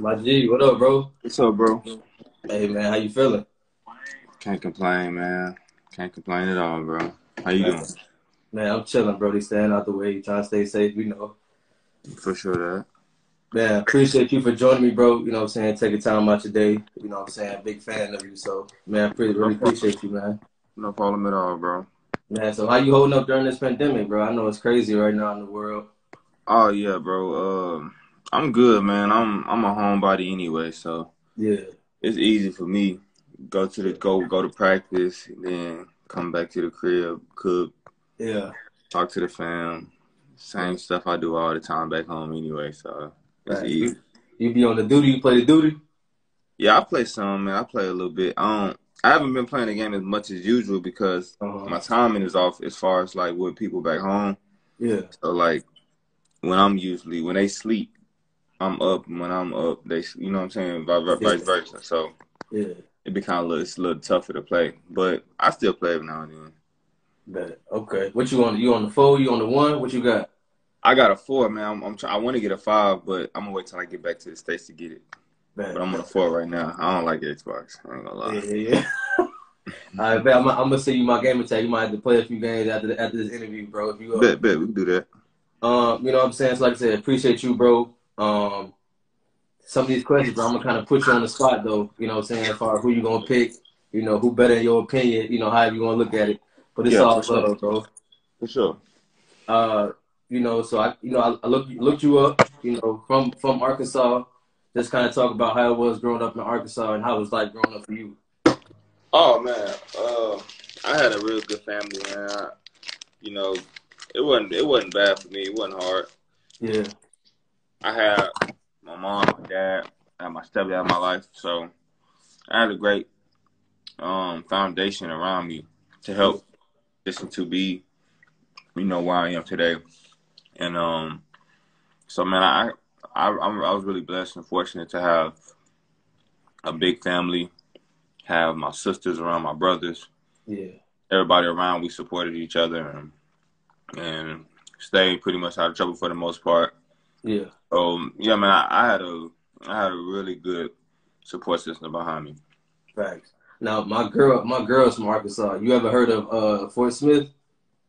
My G, what up, bro? What's up, bro? Hey, man, how you feeling? Can't complain, man. Can't complain at all, bro. How you doing? Man, I'm chilling, bro. They staying out the way, trying to stay safe, you know. For sure that. Man, appreciate you for joining me, bro. You know what I'm saying? Taking time out your day. You know what I'm saying? Big fan of you. So, man, pretty, really appreciate you, man. No problem at all, bro. Man, so how you holding up during this pandemic, bro? I know it's crazy right now in the world. Oh yeah, bro. Um, I'm good, man. I'm I'm a homebody anyway, so Yeah. it's easy for me. Go to the go go to practice, then come back to the crib, cook, Yeah. talk to the fam. Same stuff I do all the time back home anyway, so it's Right. easy. You be on the duty, you play the duty? Yeah, I play some, man. I play a little bit. I don't. I haven't been playing the game as much as usual because Uh-huh. my timing is off as far as like with people back home. Yeah. So like when I'm usually when they sleep, I'm up. When I'm up, they you know what I'm saying, vice, vice versa. So Yeah. it be kind of it's a little tougher to play, but I still play every now and then. Bet. Okay. What you on? You on the four? You on the one? What you got? I got a four, man. I'm, I'm try, I want to get a five, but I'm gonna wait till I get back to the states to get it. Bet. But I'm on a four right now. I don't like Xbox. I ain't gonna lie. Yeah, yeah. All right, bet. I'm, I'm gonna send you my gamertag. You might have to play a few games after the, after this interview, bro. If you Bet, bet we can do that. Um, you know what I'm saying? So like I said, appreciate you, bro. Um, some of these questions, bro, I'm gonna kind of put you on the spot, though. You know what I'm saying? As far as who you gonna pick, you know, who better in your opinion, you know, how you gonna look at it. But it's Yeah, all for sure. love, bro. For sure. Uh, you know, so I, you know, I, I looked looked you up, you know, from from Arkansas. Just kind of talk about how it was growing up in Arkansas and how it was like growing up for you. Oh man, uh, I had a real good family, man. I, you know, it wasn't it wasn't bad for me. It wasn't hard. Yeah, I had my mom, my dad, I had my stepdad in my life, so I had a great um, foundation around me to help listen to be, you know, where I am today. And um, so man, I I I'm, I was really blessed and fortunate to have a big family, have my sisters around, my brothers, yeah, everybody around. We supported each other and and stayed pretty much out of trouble for the most part. Yeah. Um, yeah, man, I, I had a I had a really good support system behind me. Facts. Now, my girl, my girl's from Arkansas. You ever heard of uh Fort Smith?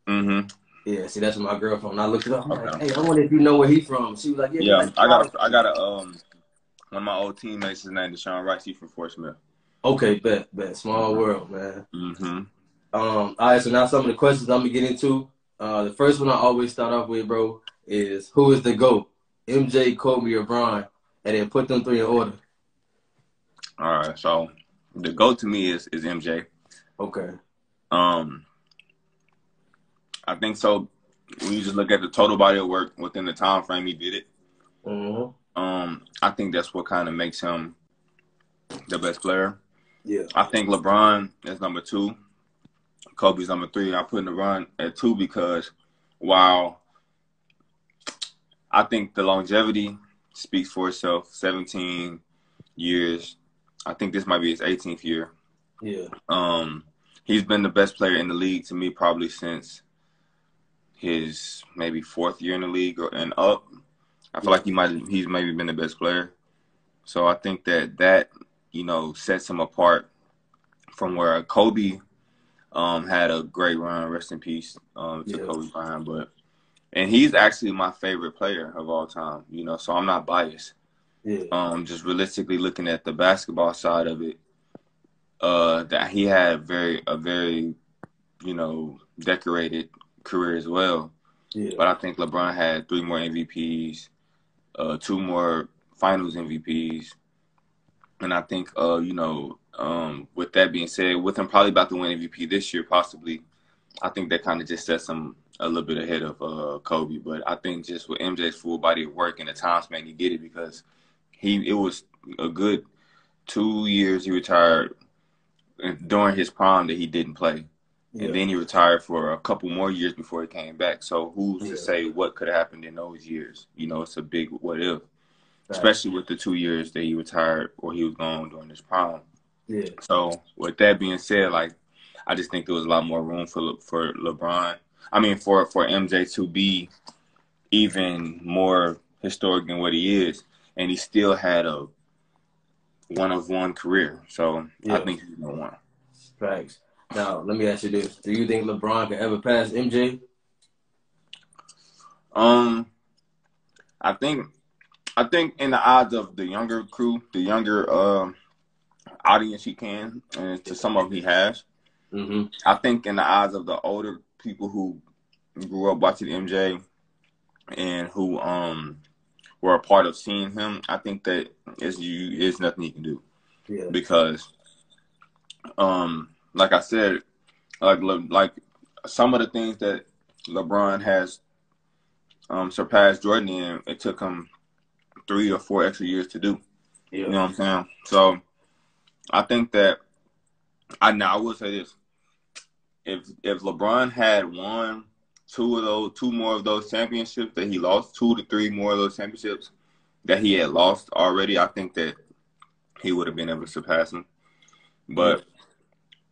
Mm hmm Yeah, see, that's where my girl from. I looked it up. I'm like, hey, I wonder if you know where he from. She was like, yeah. Yeah, like, I got a, I got a um one of my old teammates. His name is Sean Rice. He's from Fort Smith. Okay, bet, bet. Small world, man. Mm-hmm. Um, all right, so now some of the questions I'm gonna get into. Uh, the first one I always start off with, bro, is who is the GOAT? MJ, Kobe, or Bron? And then put them three in order. All right, so the go to me is is MJ. Okay. Um, I think so. When you just look at the total body of work within the time frame he did it, Mm-hmm. um, I think that's what kind of makes him the best player. Yeah. I think LeBron is number two. Kobe's number three. I put in LeBron at two because while I think the longevity speaks for itself, 17 years. I think this might be his 18th year. Yeah. Um, he's been the best player in the league to me probably since his maybe fourth year in the league or and up. I feel like he might he's maybe been the best player. So I think that that you know sets him apart from where Kobe um, had a great run. Rest in peace um, to Yeah. Kobe Bryant, but and he's actually my favorite player of all time. You know, so I'm not biased Yeah. um, just realistically looking at the basketball side of it, uh, that he had very a very, you know, decorated career as well. Yeah. But I think LeBron had three more MVPs, uh, two more Finals MVPs, and I think, uh, you know, um, with that being said, with him probably about to win MVP this year, possibly, I think that kind of just sets him a little bit ahead of uh, Kobe. But I think just with MJ's full body of work and the time span he did it because he it was a good two years he retired during his prime that he didn't play. Yeah. And then he retired for a couple more years before he came back. So who's Yeah. to say what could have happened in those years? You know, it's a big what if, Right. especially with the two years that he retired or he was gone during his prime. Yeah. So with that being said, like I just think there was a lot more room for Le- for LeBron. I mean, for for MJ to be even more historic than what he is, and he still had a one of one career. So Yeah. I think he's gonna win. Facts. Now, let me ask you this: Do you think LeBron can ever pass MJ? Um, I think, I think in the odds of the younger crew, the younger um audience, he can, and to some of them he has. Mm-hmm. I think in the eyes of the older people who grew up watching MJ and who um were a part of seeing him, I think that is you is nothing you can do Yeah. because um like I said, like like some of the things that LeBron has um surpassed Jordan in, it took him three or four extra years to do. Yeah. You know what I'm saying? So I think that I now I will say this. If if LeBron had won two of those two more of those championships that he lost, two to three more of those championships that he had lost already, I think that he would have been able to surpass him. But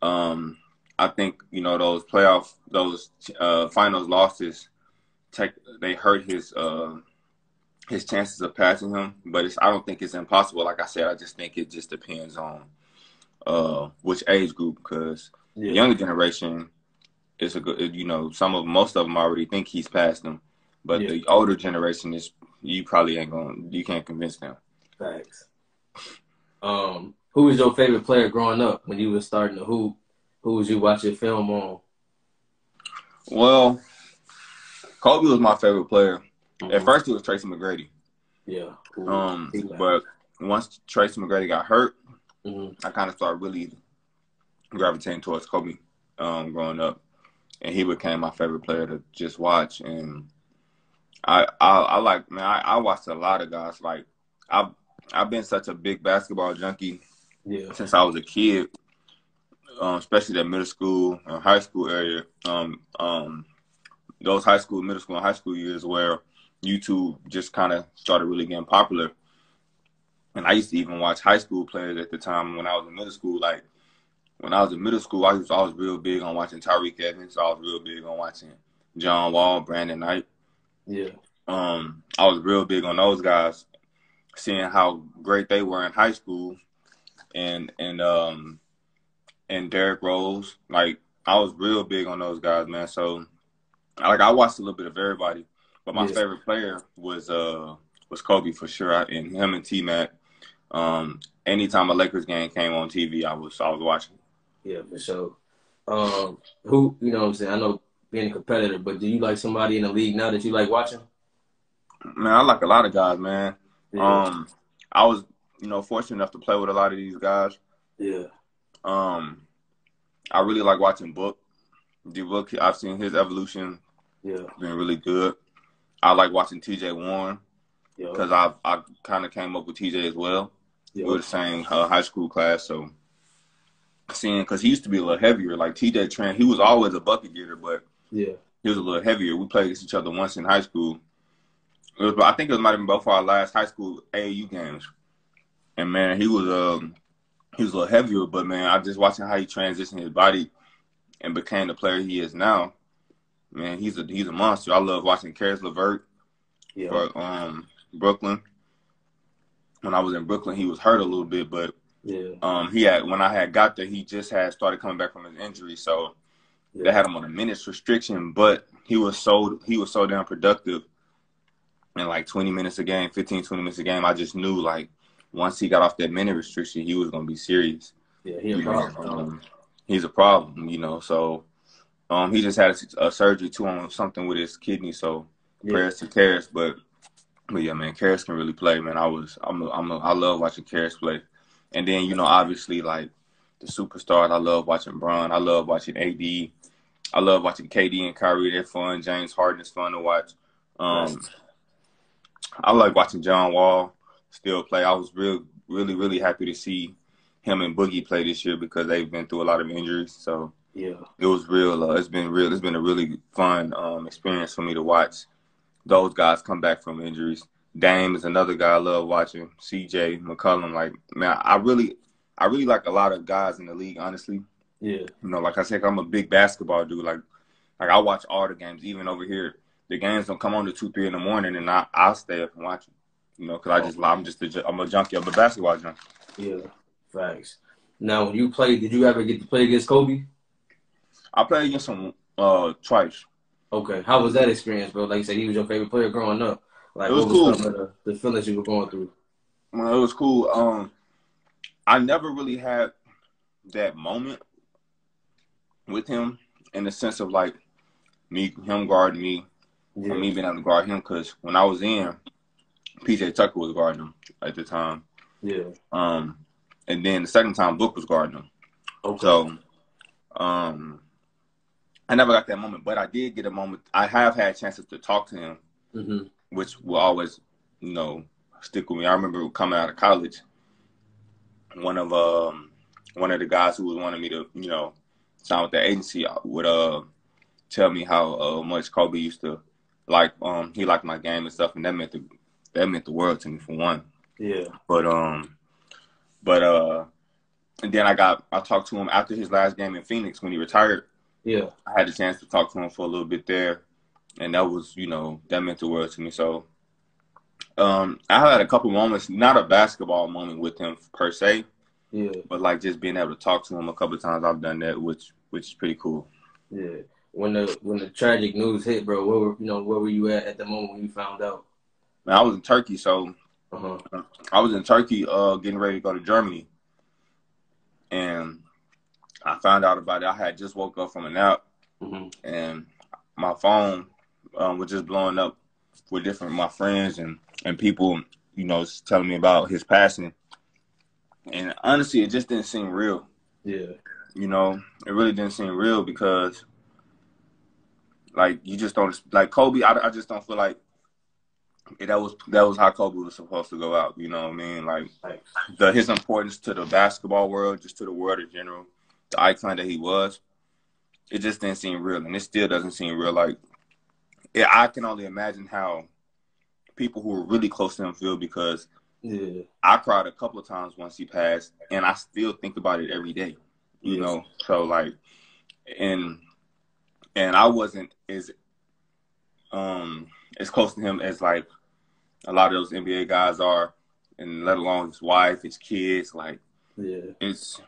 um I think, you know, those playoff those uh finals losses take they hurt his uh his chances of passing him, but I don't think it's impossible. Like I said, I just think it just depends on uh which age group because Yeah. younger generation is a good you know some of most of them already think he's passed them, but Yeah. the older generation is you probably ain't going you can't convince them. Thanks. Um, who was your favorite player growing up when you was starting to hoop? Who was you watching film on? Well, Kobe was my favorite player. At Mhm. first, it was Tracy McGrady. Yeah. Ooh, Um, but once Tracy McGrady got hurt, Mhm. I kind of started really gravitating towards Kobe um, growing up, and he became my favorite player to just watch. And I, I, I like man, I, I watched a lot of guys. Like I've, I've been such a big basketball junkie yeah. since I was a kid, um, especially that middle school and high school area. Um, um, those high school, middle school, and high school years where YouTube just kind of started really getting popular. And I used to even watch high school players at the time when I was in middle school. Like when I was in middle school, I was always real big on watching Tyreke Evans. I was real big on watching John Wall, Brandon Knight. Yeah. Um, I was real big on those guys, seeing how great they were in high school, and and um and Derrick Rose. Like I was real big on those guys, man. So like I watched a little bit of everybody, but my Yeah. favorite player was uh was Kobe for sure. I, and him and T Mac. Um, anytime a Lakers game came on TV, I was I was watching. Yeah, for sure. Um, who you know what I'm saying? I know being a competitor, but do you like somebody in the league now that you like watching? Man, I like a lot of guys, man. Yeah. Um, I was you know fortunate enough to play with a lot of these guys. yeah. Um, I really like watching Book. D Book, I've seen his evolution Yeah. been really good. I like watching T.J. Warren Yeah. because I I kind of came up with T.J. as well. Yeah. We were the same uh, high school class, so seeing because he used to be a little heavier. Like T.J. Trent, he was always a bucket getter, but Yeah. he was a little heavier. We played against each other once in high school. It was, I think it was might have been both our last high school AAU games. And man, he was um he was a little heavier, but man, I just watching how he transitioned his body and became the player he is now. Man, he's a he's a monster. I love watching Caris LeVert Yeah. for um Brooklyn. When I was in Brooklyn, he was hurt a little bit, but Yeah. um he had when I had got there, he just had started coming back from his injury, so they had him on a minutes restriction, but he was so he was so damn productive in like 20 minutes a game, 15, 20 minutes a game. I just knew like once he got off that minute restriction, he was gonna be serious. Yeah. He a problem. um, he's a problem, you know. So um, he just had a, a surgery too on something with his kidney. So Yeah. prayers to Caris, but but yeah, man, Caris can really play, man. I was I'm a, I'm a, I love watching Caris play, and then you know obviously like the superstars. I love watching Bron. I love watching AD. I love watching KD and Kyrie. They're fun. James Harden is fun to watch. Um, I like watching John Wall still play. I was real really really happy to see him and Boogie play this year because they've been through a lot of injuries. So Yeah. it was real. Uh, it's been real. It's been a really fun um, experience for me to watch those guys come back from injuries. Dame is another guy I love watching. CJ McCollum, like man, I really, I really like a lot of guys in the league. Honestly, Yeah. you know, like I said, I'm a big basketball dude. Like, like I watch all the games, even over here. The games don't come on to two, three in the morning, and I I'll stay up and watch them. You know, because I just I'm just a, I'm a junkie. I'm a basketball junkie. Yeah. Facts. Now, when you played, did you ever get to play against Kobe? I played against him uh, twice. Okay, how was that experience, bro? Like you said, he was your favorite player growing up. Like, It was was cool. the, the feelings you were going through? Well, it was cool. Um, I never really had that moment with him in the sense of like me, him guarding me, Yeah, me being able to guard him. Because when I was in, PJ Tucker was guarding him at the time. yeah. Um, and then the second time, Book was guarding him. Okay. So, um, I never got that moment, but I did get a moment. I have had chances to talk to him, hmm which will always, you know, stick with me. I remember coming out of college, one of um one of the guys who was wanting me to, you know, sign with the agency would uh tell me how uh, much Kobe used to like um he liked my game and stuff, and that meant the that meant the world to me for one. Yeah. But um, but uh, and then I got I talked to him after his last game in Phoenix when he retired. Yeah. I had a chance to talk to him for a little bit there, and that was you know that meant the world to me. So um, I had a couple moments, not a basketball moment with him per se, Yeah. but like just being able to talk to him a couple of times. I've done that, which which is pretty cool. Yeah. When the when the tragic news hit, bro, where were you know where were you at at the moment when you found out? Man, I was in Turkey, so Uh huh. I was in Turkey, uh, getting ready to go to Germany, and I found out about it. I had just woke up from a nap, hmm and my phone um, was just blowing up with different my friends and and people, you know, telling me about his passing. And honestly, it just didn't seem real. Yeah. You know, it really didn't seem real because, like, you just don't like Kobe. I, I just don't feel like that was that was how Kobe was supposed to go out. You know what I mean? Like Like, the his importance to the basketball world, just to the world in general, the icon that he was, it just didn't seem real, and it still doesn't seem real. Like, yeah, I can only imagine how people who were really close to him feel because yeah. I cried a couple of times once he passed, and I still think about it every day. You Yes. know, so like, and and I wasn't as um as close to him as like a lot of those NBA guys are, and let alone his wife, his kids. Like, Yeah. it's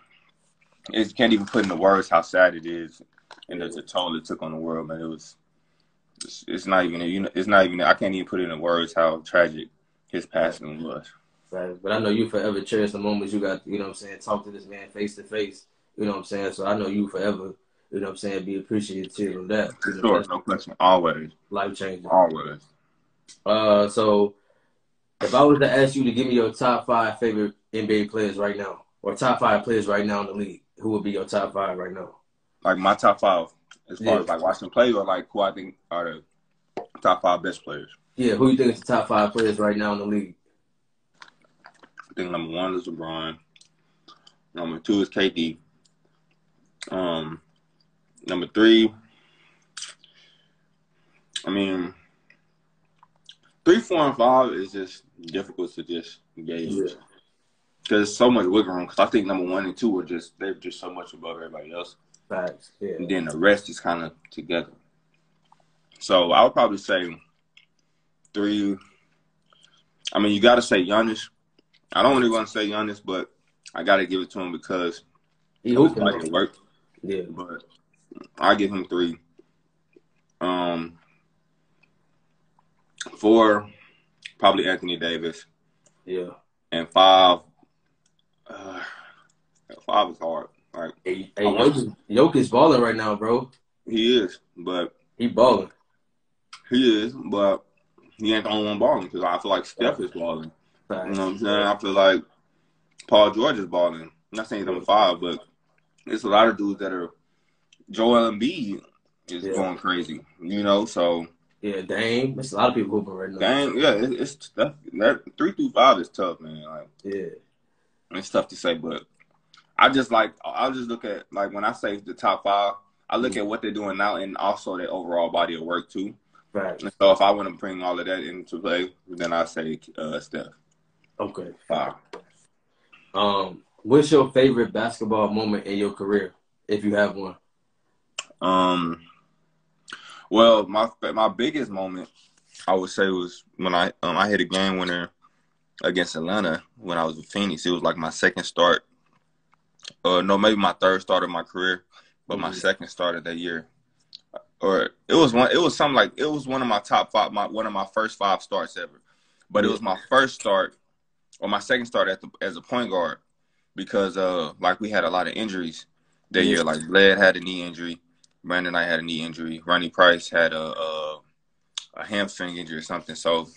it can't even put into words how sad it is and the, the toll it took on the world. Man, it was it's, it's not even you know it's not even I can't even put it in words how tragic his passing was. Right. But I know you forever cherish the moments you got, you know what I'm saying, talk to this man face to face. You know what I'm saying? So I know you forever, you know what I'm saying, be appreciative of that. You know, Sure, no question. Always, life changing. always. Uh so if I was to ask you to give me your top five favorite NBA players right now, or top five players right now in the league, who would be your top five right now? Like my top five, as far Yeah. as like watching play, or like who I think are the top five best players. Yeah, who you think is the top five players right now in the league? I think number one is LeBron. Number two is KD. Um, number three, I mean, three, four, and five is just difficult to just gauge Yeah. because there's so much wiggle room. Because I think number one and two are just they're just so much above everybody else, Facts. Yeah. and then the rest is kind of together. So I would probably say three. I mean, you got to say Giannis. I don't really want to say Giannis, but I got to give it to him because He his hooping. body of work. Yeah. But I give him three. Um, four, probably Anthony Davis, Yeah. and five. Uh, five is hard. Like Hey, hey Jokic, Jokic balling right now, bro. he is, but He balling. he is, but he ain't the only one balling because I feel like Steph is balling. You know what I'm saying? I feel like Paul George is balling. I'm not saying he's number five, but it's a lot of dudes that are. Joel Embiid is Yeah. going crazy. You know, so Yeah, Dame. It's a lot of people hooping right now. Dang, yeah, it, it's that, that three through five is tough, man. Like Yeah. it's tough to say, but I just like I'll just look at like when I say the top five, I look at what they're doing now and also their overall body of work too. Right. And so if I want to bring all of that into play, then I say uh, Steph Okay. five. Um, what's your favorite basketball moment in your career, if you have one? Um, well, my my biggest moment I would say was when I um I hit a game winner against Atlanta when I was with Phoenix. It was like my second start uh, no, maybe my third start of my career, but my Mhm. second start of that year, or it was one. It was something like it was one of my top five, my one of my first five starts ever. But it was my first start or my second start at the, as a point guard because uh like we had a lot of injuries that year. Like Led had a knee injury, Brandon I had a knee injury, Ronnie Price had a a, a hamstring injury or something. So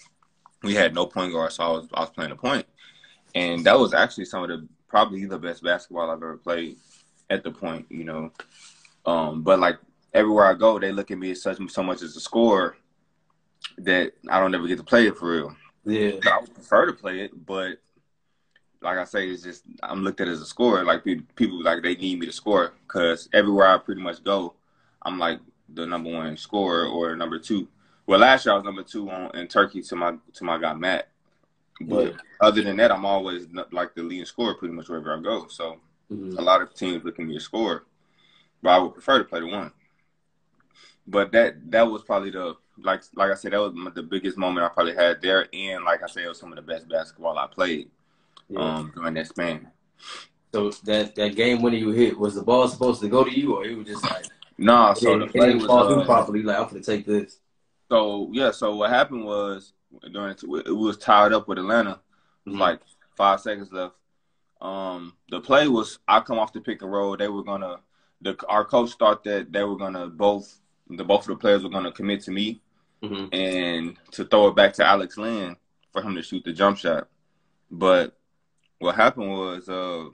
we had no point guard, so I was I was playing the point, and that was actually some of the probably the best basketball I've ever played at the point. You know, um, but like everywhere I go, they look at me as such so much as a scorer that I don't ever get to play it for real. Yeah. I would prefer to play it, but like I say, it's just I'm looked at as a scorer. Like people like they need me to score because everywhere I pretty much go, I'm like the number one scorer or number two. Well, last year I was number two on in Turkey to my to my guy Matt. But Yeah. other than that, I'm always like the leading scorer pretty much wherever I go. So Mhm. a lot of teams look at me as scorer, but I would prefer to play the one. But that that was probably the like like I said that was the biggest moment I probably had there, and like I said, it was some of the best basketball I played Yeah. um during that span. So that that game when you hit was the ball supposed to go to you or it was just like No, so it the play was uh, properly? Like I'm gonna take this. so yeah. So what happened was during it was tied up with Atlanta. It was Mhm. like five seconds left. Um, the play was I come off the pick and roll. They were gonna the our coach thought that they were gonna both the both of the players were gonna commit to me Mhm. and to throw it back to Alex Len for him to shoot the jump shot. But what happened was uh,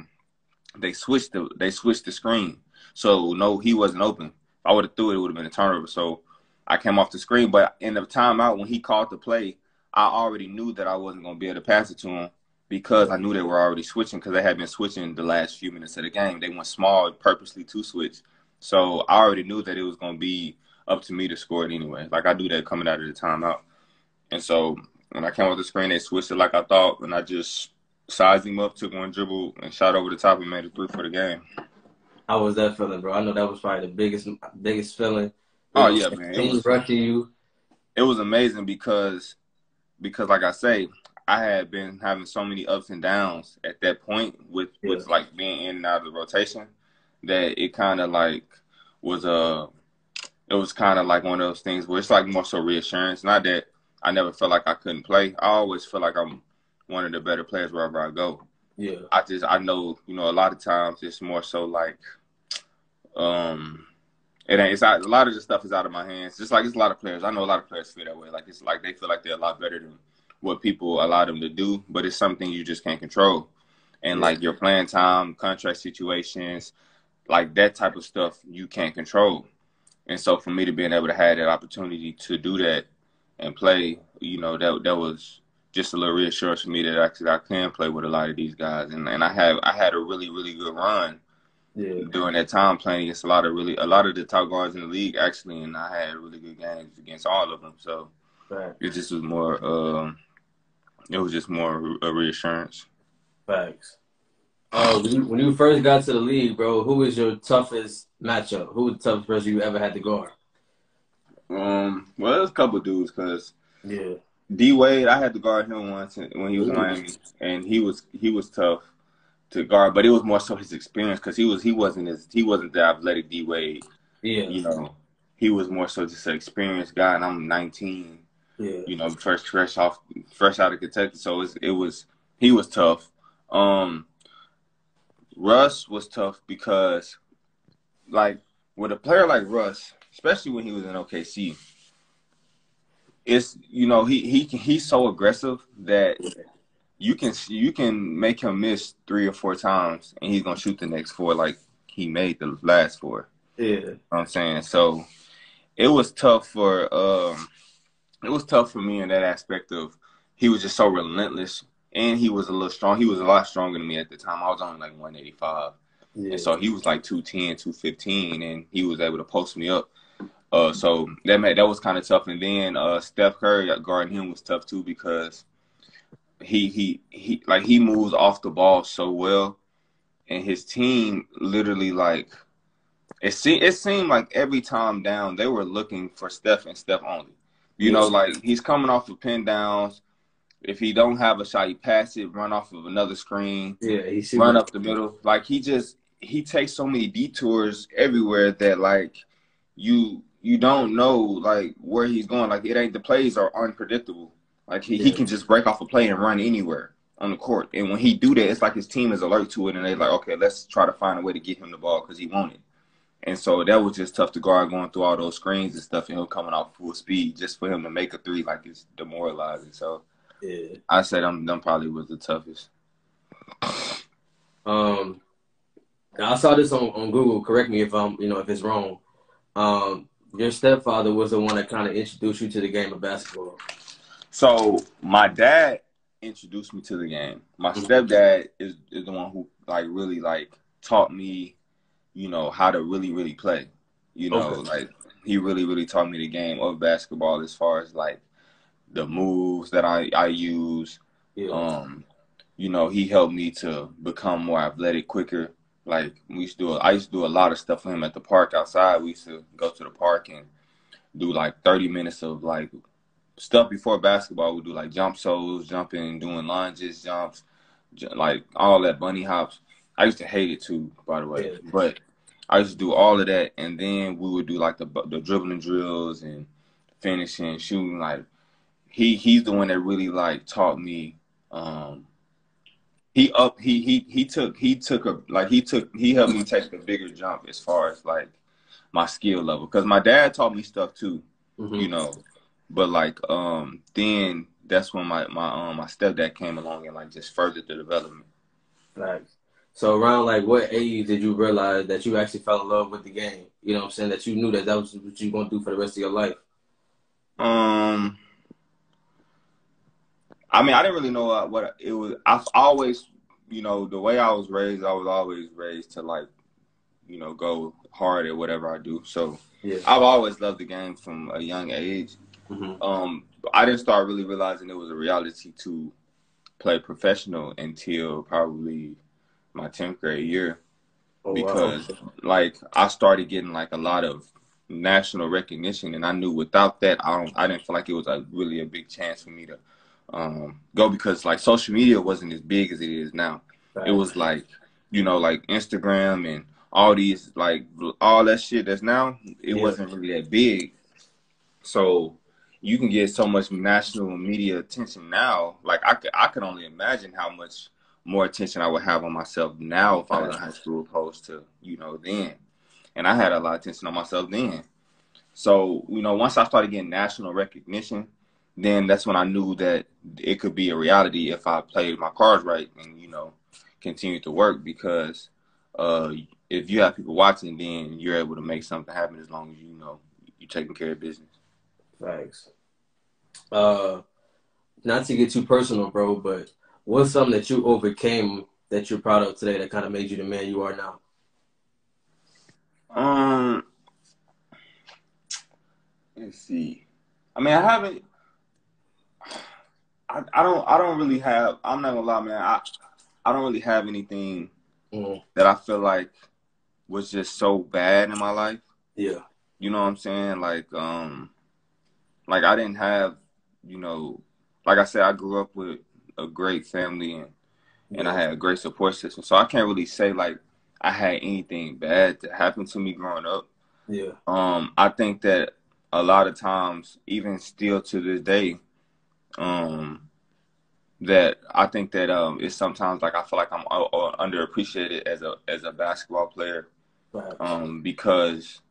they switched the they switched the screen. So no, he wasn't open. If I would have threw it, it would have been a turnover. So I came off the screen. But in the timeout when he called the play, I already knew that I wasn't gonna be able to pass it to him because I knew they were already switching because they had been switching the last few minutes of the game. They went small purposely to switch. So I already knew that it was gonna be up to me to score it anyway. Like I knew that coming out of the timeout. And so when I came off the screen, they switched it like I thought, and I just sized him up, took one dribble, and shot over the top and made a three for the game. How was that feeling, bro? I know that was probably the biggest biggest feeling. Oh, yeah, man. It was- rushing you. It was amazing because, because like I say, I had been having so many ups and downs at that point with with like being in and out of the rotation that it kind of like was a, it was kind of like one of those things where it's like more so reassurance. Not that I never felt like I couldn't play. I always feel like I'm one of the better players wherever I go. Yeah. I just I know you know a lot of times it's more so like um it ain't it's out, a lot of the stuff is out of my hands. Just like it's a lot of players. I know a lot of players feel that way. Like it's like they feel like they're a lot better than what people allow them to do, but it's something you just can't control. And Yeah. like your playing time, contract situations, like that type of stuff you can't control. And so for me to being able to have that opportunity to do that and play, you know, that that was just a little reassurance for me that actually I can play with a lot of these guys. And and I have I had a really, really good run Yeah. during that time playing against a lot of really a lot of the top guards in the league actually and I had really good games against all of them. So Right. it just was more um it was just more a reassurance. Facts. Uh, when you, when you first got to the league, bro, who was your toughest matchup? Who was the toughest person you ever had to guard? Um well there's a couple dudes because Yeah. D Wade, I had to guard him once when he was in Miami, and he was he was tough to guard, but it was more so his experience because he was he wasn't as he wasn't the athletic D Wade, Yeah. you know. He was more so just an experienced guy, and I'm 19, Yeah. you know, fresh fresh off fresh out of Kentucky, so it's, it was he was tough. Um, Russ was tough because, like, with a player like Russ, especially when he was in OKC, it's you know he he he's so aggressive that you can you can make him miss three or four times and he's gonna shoot the next four like he made the last four. Yeah. You know what I'm saying so it was tough for um it was tough for me in that aspect of he was just so relentless and he was a little strong. He was a lot stronger than me at the time. I was only like 185. Yeah. And so he was like 210, 215, and he was able to post me up. Uh, so that made, that was kind of tough. And then uh, Steph Curry guarding him was tough too because he he he like he moves off the ball so well, and his team literally like it seemed it seemed like every time down they were looking for Steph and Steph only. You know, like he's coming off of pin downs. If he don't have a shot, he pass it, run off of another screen yeah. He run up the middle. Like he just he takes so many detours everywhere that like you you don't know like where he's going. Like it ain't the plays are unpredictable. Like he, yeah. he can just break off a play and run anywhere on the court. And when he do that, it's like his team is alert to it, and they're like, okay, let's try to find a way to get him the ball because he wanted. And so that was just tough to guard going through all those screens and stuff, and him coming off full speed just for him to make a three like it's demoralizing. So yeah, I said I'm them probably was the toughest. Um, I saw this on, on Google. Correct me if I'm you know if it's wrong. Um, your stepfather was the one that kind of introduced you to the game of basketball. So my dad introduced me to the game. My stepdad is is the one who like really like taught me you know, how to really, really play. You know, okay. like he really, really taught me the game of basketball as far as like the moves that I, I use. Yeah. Um, you know, he helped me to become more athletic quicker. Like we used to do, I used to do a lot of stuff for him at the park outside. We used to go to the park and do like 30 minutes of like stuff before basketball. We do like jump soles, jumping, doing lunges, jumps, like all that bunny hops. I used to hate it too, by the way. Yeah. But I used to do all of that, and then we would do like the the dribbling drills and finishing, shooting. Like he he's the one that really like taught me. Um, he up he he he took he took a like he took he helped me take a bigger jump as far as like my skill level because my dad taught me stuff too, mm-hmm. you know. But like um then that's when my my um my stepdad came along and like just furthered the development. Right. So around like what age did you realize that you actually fell in love with the game? You know what I'm saying? That you knew that that was what you were going to do for the rest of your life. Um, I mean, I didn't really know what it was. I always, you know, the way I was raised, I was always raised to like, you know, go hard at whatever I do. So yeah. I've always loved the game from a young age. Mm-hmm. Um, I didn't start really realizing it was a reality to play professional until probably my 10th grade year oh, because wow. like I started getting like a lot of national recognition and I knew without that I don't I didn't feel like it was a really a big chance for me to um, go because like social media wasn't as big as it is now. Right. It was like you know like Instagram and all these like all that shit that's now it yeah. wasn't really that big. So you can get so much national media attention now. Like I could I could only imagine how much more attention I would have on myself now if I was in high school opposed to, you know, then. And I had a lot of attention on myself then. So, you know, once I started getting national recognition, then that's when I knew that it could be a reality if I played my cards right and, you know, continued to work because uh, if you have people watching, then you're able to make something happen as long as you know you're taking care of business. Thanks. Uh, not to get too personal, bro, but what's something that you overcame that you're proud of today that kind of made you the man you are now? Um, let's see. I mean, I haven't. I, I don't. I don't really have. I'm not gonna lie, man. I I don't really have anything mm. that I feel like was just so bad in my life. Yeah. You know what I'm saying? Like, um, like I didn't have, you know, like I said, I grew up with a great family and and I had a great support system. So I can't really say like I had anything bad that happened to me growing up. Yeah. Um, I think that a lot of times, even still to this day, um, that I think that um, it's sometimes like I feel like I'm uh, underappreciated as a as a basketball player, um, because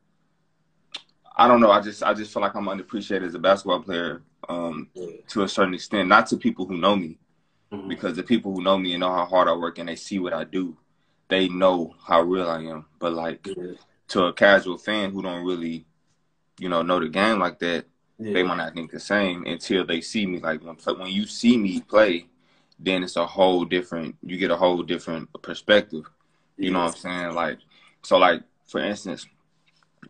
I don't know. I just I just feel like I'm underappreciated as a basketball player um, yeah. to a certain extent. Not to people who know me, mm-hmm. because the people who know me and know how hard I work and they see what I do, they know how real I am. But like yeah. to a casual fan who don't really, you know, know the game like that, yeah. they might not think the same until they see me. Like when when you see me play, then it's a whole different. You get a whole different perspective. You know what I'm saying? Like so, like for instance,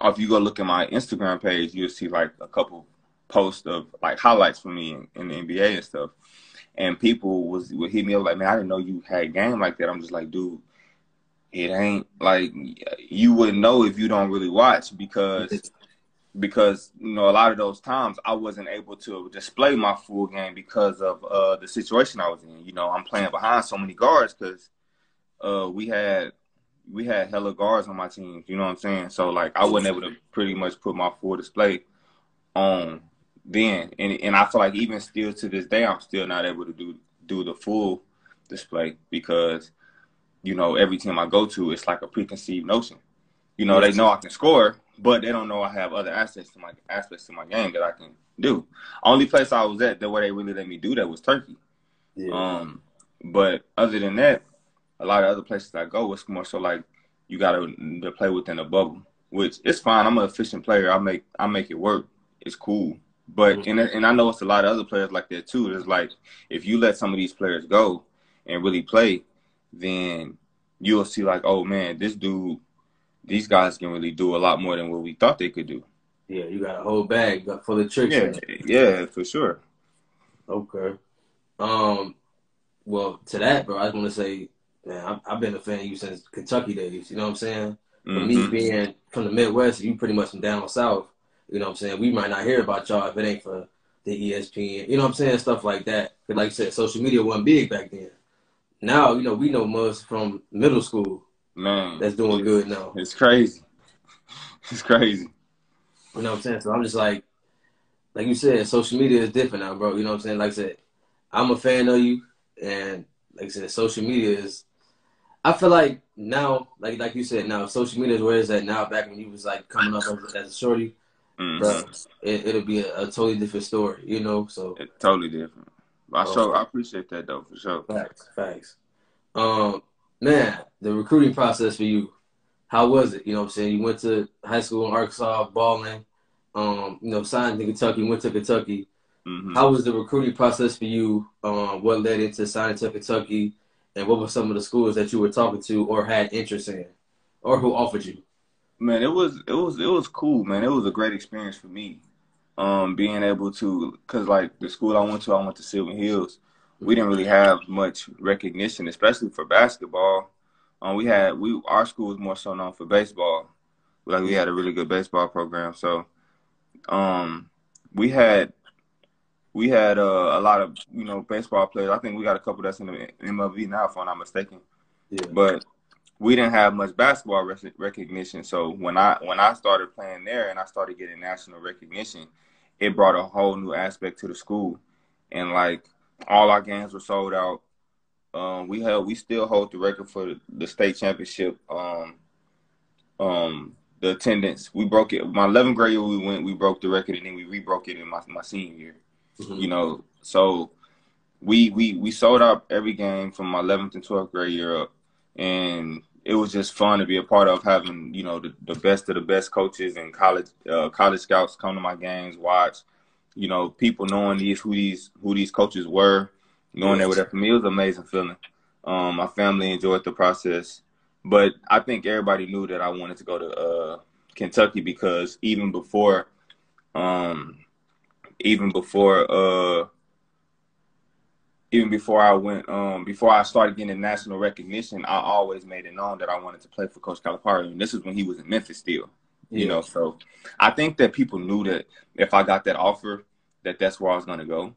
if you go look at my Instagram page, you'll see like a couple posts of like highlights for me in, in the NBA and stuff and people was would hit me up like, man, I didn't know you had game like that. I'm just like, dude, it ain't like you wouldn't know if you don't really watch because because you know a lot of those times I wasn't able to display my full game because of uh, the situation I was in. You know, I'm playing behind so many guards because uh, we had we had hella guards on my team. You know what I'm saying? So like I wasn't able to pretty much put my full display on then, and and I feel like even still to this day, I'm still not able to do do the full display because you know every team I go to, it's like a preconceived notion. You know, they know I can score, but they don't know I have other aspects to my aspects to my game that I can do. Only place I was at that where they really let me do that was Turkey. Yeah. Um, but other than that, a lot of other places I go, it's more so like you got to play within a bubble, which it's fine. I'm an efficient player. I make I make it work. It's cool. But mm-hmm. and and I know it's a lot of other players like that too. It's like if you let some of these players go and really play, then you'll see like, oh man, this dude, these guys can really do a lot more than what we thought they could do. Yeah, you got a whole bag full of tricks. Yeah, yeah, for sure. Okay. Um. Well, to that, bro, I just want to say, man, I've, I've, been a fan of you since Kentucky days. You know what I'm saying? Mm-hmm. For me mm-hmm. being from the Midwest, you pretty much from down south. You know what I'm saying? We might not hear about y'all if it ain't for the ESPN. You know what I'm saying? Stuff like that. But like you said, social media wasn't big back then. Now, you know, we know most from middle school. Man. That's doing good now. It's crazy. It's crazy. You know what I'm saying? So I'm just like, like you said, social media is different now, bro. You know what I'm saying? Like I said, I'm a fan of you, and like I said, social media is. I feel like now, like like you said, now social media is where it's at now. Back when you was like coming up as, as a shorty, mm-hmm. bro, it, will be a, a, totally different story, you know. So it's totally different. I oh, sure I appreciate that though for sure. Facts, facts. Um, man, the recruiting process for you how was it? You know what I'm saying? You went to high school in Arkansas, balling, um, you know, signed to Kentucky, went to Kentucky. Mm-hmm. How was the recruiting process for you? Um, what led into signing to Kentucky? And what were some of the schools that you were talking to or had interest in? Or who offered you? Man, it was it was it was cool, man. It was a great experience for me. Um, being able to, cause like the school I went to, I went to Sylvan Hills. We didn't really have much recognition, especially for basketball. Um, we had we our school was more so known for baseball. Like we had a really good baseball program. So, um, we had we had uh, a lot of you know baseball players. I think we got a couple that's in the MLB now, if I'm not mistaken. Yeah. But we didn't have much basketball recognition. So when I when I started playing there and I started getting national recognition, it brought a whole new aspect to the school. And like all our games were sold out. Um, we held, we still hold the record for the state championship. Um, um, the attendance, we broke it. My 11th grade year, we went, we broke the record, and then we rebroke it in my my senior year. Mm-hmm. You know, so we we we sold out every game from my 11th and 12th grade year up, and it was just fun to be a part of having you know the, the best of the best coaches and college uh, college scouts come to my games, watch. You know, people knowing these who these who these coaches were, knowing they were there for me. It was amazing feeling. Um, my family enjoyed the process, but I think everybody knew that I wanted to go to uh, Kentucky because even before, um, even before, uh, even before I went, um, before I started getting national recognition, I always made it known that I wanted to play for Coach Calipari, and this is when he was in Memphis still. You know, so I think that people knew that if I got that offer, that that's where I was gonna go.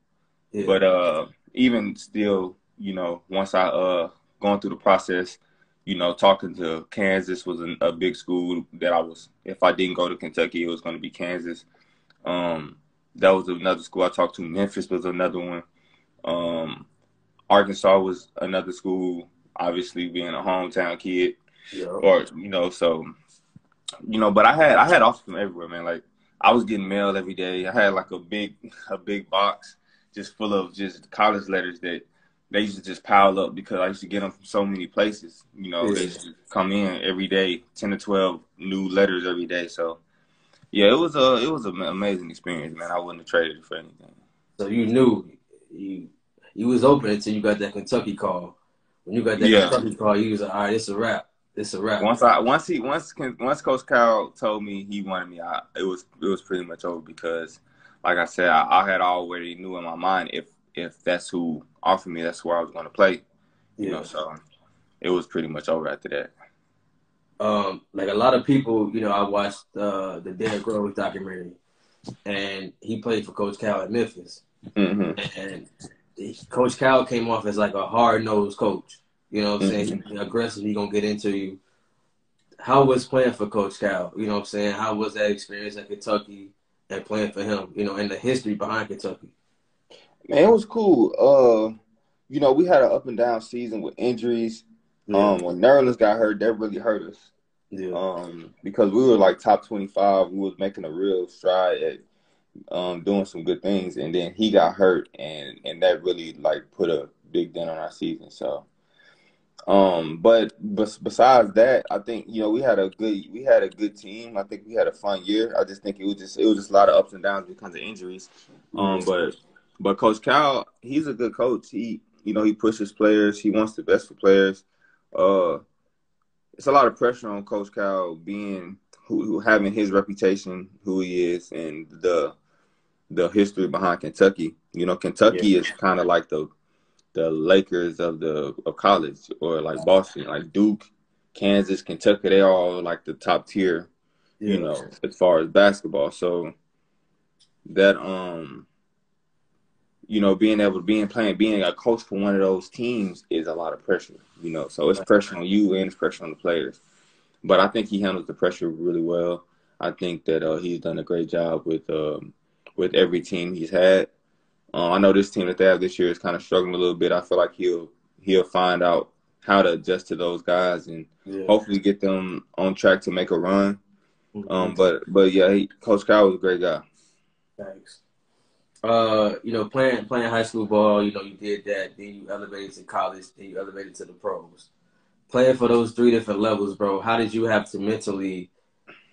Yeah. But uh, even still, you know, once I uh going through the process, you know, talking to Kansas was a, a big school that I was. If I didn't go to Kentucky, it was going to be Kansas. Um, that was another school I talked to. Memphis was another one. Um, Arkansas was another school. Obviously, being a hometown kid, yeah. or you know, so you know. But I had I had offers from everywhere, man. Like I was getting mail every day. I had like a big a big box just full of just college letters that they used to just pile up because I used to get them from so many places. You know, yeah. they used to come in every day, ten to twelve new letters every day. So, yeah, it was a it was an amazing experience, man. I wouldn't have traded it for anything. So you knew you you was open until you got that Kentucky call. When you got that yeah. Kentucky call, you was like, all right, it's a wrap. It's a wrap. Once I once he once once Coach Cal told me he wanted me, I, it was it was pretty much over because like I said, I, I, had already knew in my mind if if that's who offered me, that's where I was going to play. You yeah. know, so it was pretty much over after that. Um, like a lot of people, you know, I watched uh, the Derrick Rose documentary, and he played for Coach Cal at Memphis, mm-hmm. and Coach Cal came off as like a hard nosed coach. You know what I'm mm-hmm. saying? Aggressively gonna get into you. how was playing for Coach Cal? You know what I'm saying? How was that experience at Kentucky and playing for him? You know, and the history behind Kentucky. Man, it was cool. Uh, you know, we had an up and down season with injuries. Yeah. Um, when Nerlens got hurt, that really hurt us. Yeah. Um, because we were like top twenty five, we was making a real stride at um doing some good things, and then he got hurt, and and that really like put a big dent on our season. So, um, but but besides that, I think you know we had a good we had a good team. I think we had a fun year. I just think it was just it was just a lot of ups and downs because of injuries. Um, but but Coach Cal, he's a good coach. He you know he pushes players. He wants the best for players. Uh, it's a lot of pressure on Coach Cal being who, who having his reputation, who he is, and the the history behind Kentucky. You know, Kentucky yeah. is kind of like the the Lakers of the of college, or like Boston, like Duke, Kansas, Kentucky. They all like the top tier. Yeah. You know, as far as basketball. So that um you know, being able to being playing being a coach for one of those teams is a lot of pressure, you know. So it's pressure on you and it's pressure on the players. But I think he handles the pressure really well. I think that uh, he's done a great job with um, with every team he's had. Uh, I know this team that they have this year is kind of struggling a little bit. I feel like he'll he'll find out how to adjust to those guys and yeah. hopefully get them on track to make a run. Mm-hmm. Um, but but yeah, he, Coach Cal was a great guy. Thanks uh, you know, playing playing high school ball, you know, you did that. Then you elevated to college. Then you elevated to the pros. Playing for those three different levels, bro. How did you have to mentally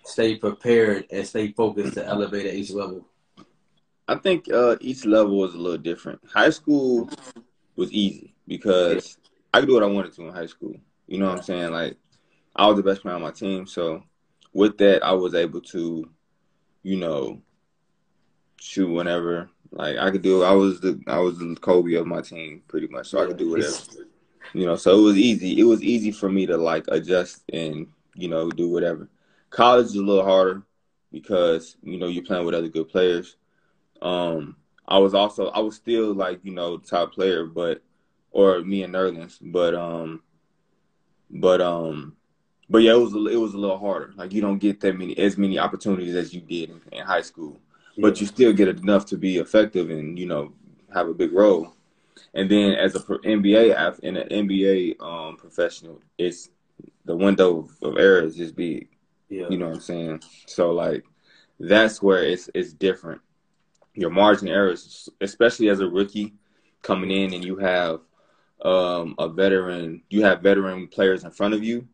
stay prepared and stay focused to elevate at each level? I think uh, each level was a little different. High school was easy because I could do what I wanted to in high school. You know what I'm saying? Like I was the best player on my team, so with that, I was able to, you know, shoot whenever. Like I could do. I was the I was the Kobe of my team pretty much, so I could do whatever. You know, so it was easy. It was easy for me to like adjust and you know do whatever. College is a little harder because you know you're playing with other good players. Um, I was also I was still like you know top player, but or me and Nerlens, but um, but um, but yeah, it was it was a little harder. Like you don't get that many as many opportunities as you did in, in high school but you still get enough to be effective and you know have a big role. And then as a NBA in an NBA um, professional, it's the window of error is just big. Yeah. You know what I'm saying? So like that's where it's it's different. Your margin errors, especially as a rookie coming in and you have um, a veteran, you have veteran players in front of you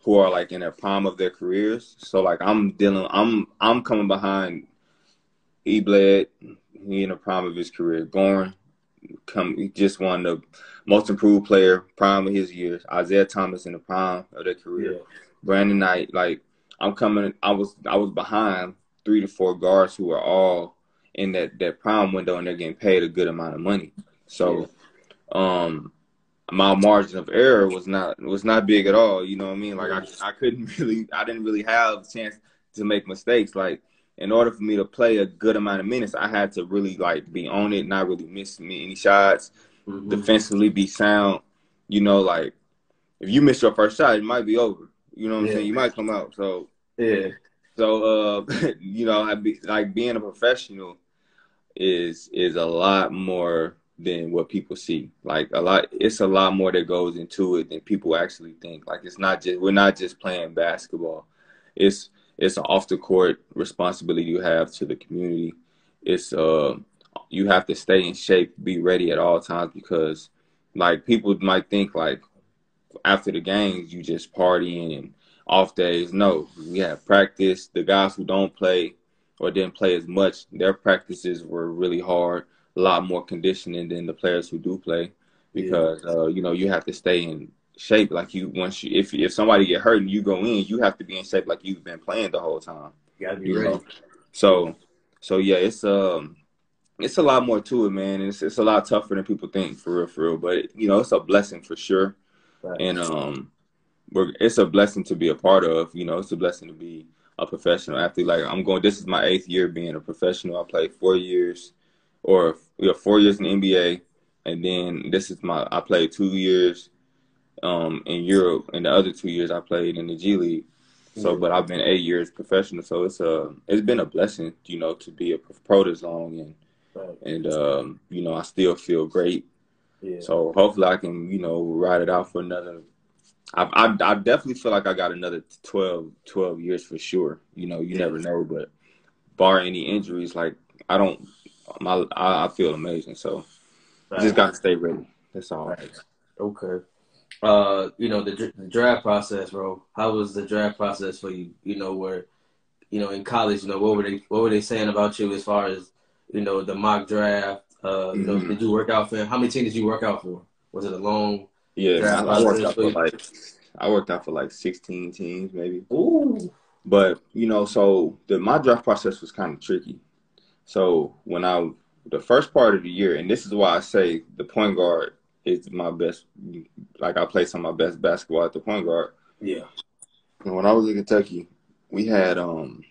who are like in their prime of their careers. So like I'm dealing, I'm I'm coming behind he bled. He in the prime of his career. Goran, come, he just won the most improved player, prime of his years. Isaiah Thomas in the prime of their career. Yeah. Brandon Knight, like I'm coming. I was I was behind three to four guards who are all in that that prime window and they're getting paid a good amount of money. So, um, my margin of error was not was not big at all. You know what I mean? Like I I couldn't really I didn't really have a chance to make mistakes. Like in order for me to play a good amount of minutes, I had to really like be on it, not really miss any shots, mm-hmm. defensively be sound. You know, like if you miss your first shot, it might be over. You know what yeah. I'm saying? You might come out. So yeah. So uh, you know, I be, like being a professional is is a lot more than what people see. Like a lot, it's a lot more that goes into it than people actually think. Like it's not just we're not just playing basketball. It's it's an off the court responsibility you have to the community. It's uh you have to stay in shape, be ready at all times because like people might think like after the games you just partying and off days. No, we have practice. The guys who don't play or didn't play as much, their practices were really hard. A lot more conditioning than the players who do play because yeah. uh, you know you have to stay in shape like you once you if if somebody get hurt and you go in, you have to be in shape like you've been playing the whole time. You gotta be you ready. Know? So so yeah, it's um it's a lot more to it, man. It's it's a lot tougher than people think for real, for real. But you know, it's a blessing for sure. Right. And um we're it's a blessing to be a part of, you know, it's a blessing to be a professional athlete. Like I'm going this is my eighth year being a professional. I played four years or we have four years in the NBA and then this is my I played two years um, in Europe, and the other two years I played in the G League. So, but I've been eight years professional, so it's a it's been a blessing, you know, to be a pro this long, and Right. and um, you know, I still feel great. Yeah. So hopefully, I can you know ride it out for another. I I, I definitely feel like I got another 12, 12 years for sure. You know, you Yeah. never know, but bar any injuries, like I don't, my I, I feel amazing. So Right. just got to stay ready. That's all. Right. Okay. Uh, you know the, the draft process, bro. How was the draft process for you? You know where, you know, in college, you know, what were they what were they saying about you as far as you know the mock draft? Uh, you know, Mhm. did you work out for? How many teams did you work out for? Was it a long? Yeah, Draft I worked out for for you? like I worked out for like sixteen teams maybe. Ooh. But you know, so the my draft process was kind of tricky. So when I the first part of the year, and this is why I say the point guard is my best. Like I play some of my best basketball at the point guard. Yeah. And when I was in Kentucky, we had um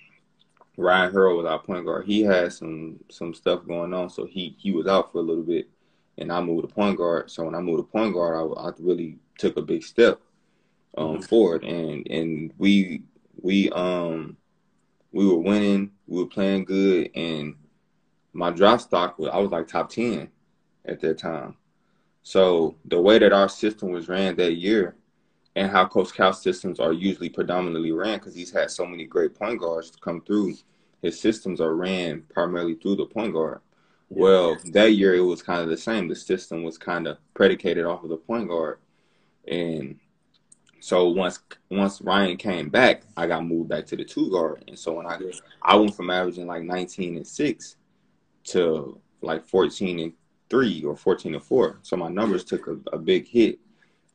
Ryan Harrow was our point guard. He had some some stuff going on, so he he was out for a little bit, and I moved to point guard. So when I moved to point guard, I, I really took a big step um Mhm. forward, and and we we um we were winning, we were playing good, and my draft stock was I was like top ten at that time. So the way that our system was ran that year, and how Coach Cal's systems are usually predominantly ran, because he's had so many great point guards come through. His systems are ran primarily through the point guard. Well, that year it was kind of the same. The system was kind of predicated off of the point guard, and so once once Ryan came back, I got moved back to the two guard, and so when I I went from averaging like 19 and six to like 14 and three or 14 and four. So my numbers took a, a big hit,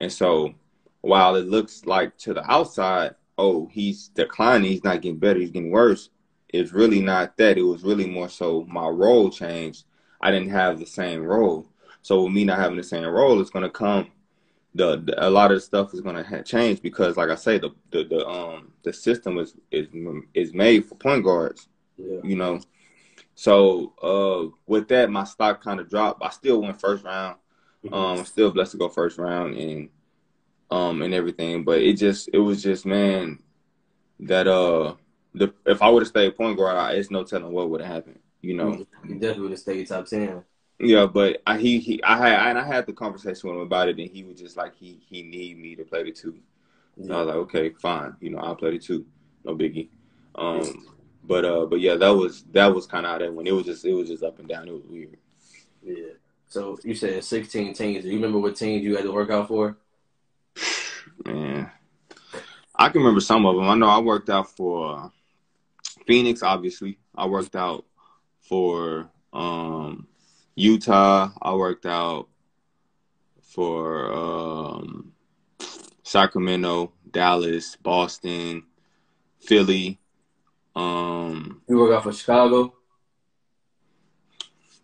and so while it looks like to the outside, oh, he's declining, he's not getting better, he's getting worse. It's really not that. It was really more so my role changed. I didn't have the same role. So with me not having the same role, it's gonna come. The, the a lot of the stuff is gonna ha- change because, like I say, the, the the um the system is is is made for point guards. Yeah. You know, so uh with that, my stock kind of dropped. I still went first round. Um, I'm still blessed to go first round and um and everything, but it just it was just man that uh the if I would have stayed point guard, I, it's no telling what would have happened. You know. you definitely would have stayed top ten. Yeah, but I, he he I had and I had the conversation with him about it, and he was just like he he need me to play the two. And I was like, okay, fine, you know, I'll play the two, no biggie. Um, but uh, but yeah, that was that was kind of how that went. It was just it was just up and down. It was weird. Yeah. So you said 16 teams. Do you remember what teams you had to work out for? Man, I can remember some of them. I know I worked out for Phoenix, obviously. I worked out for um, Utah. I worked out for um, Sacramento, Dallas, Boston, Philly. Um, You work out for Chicago.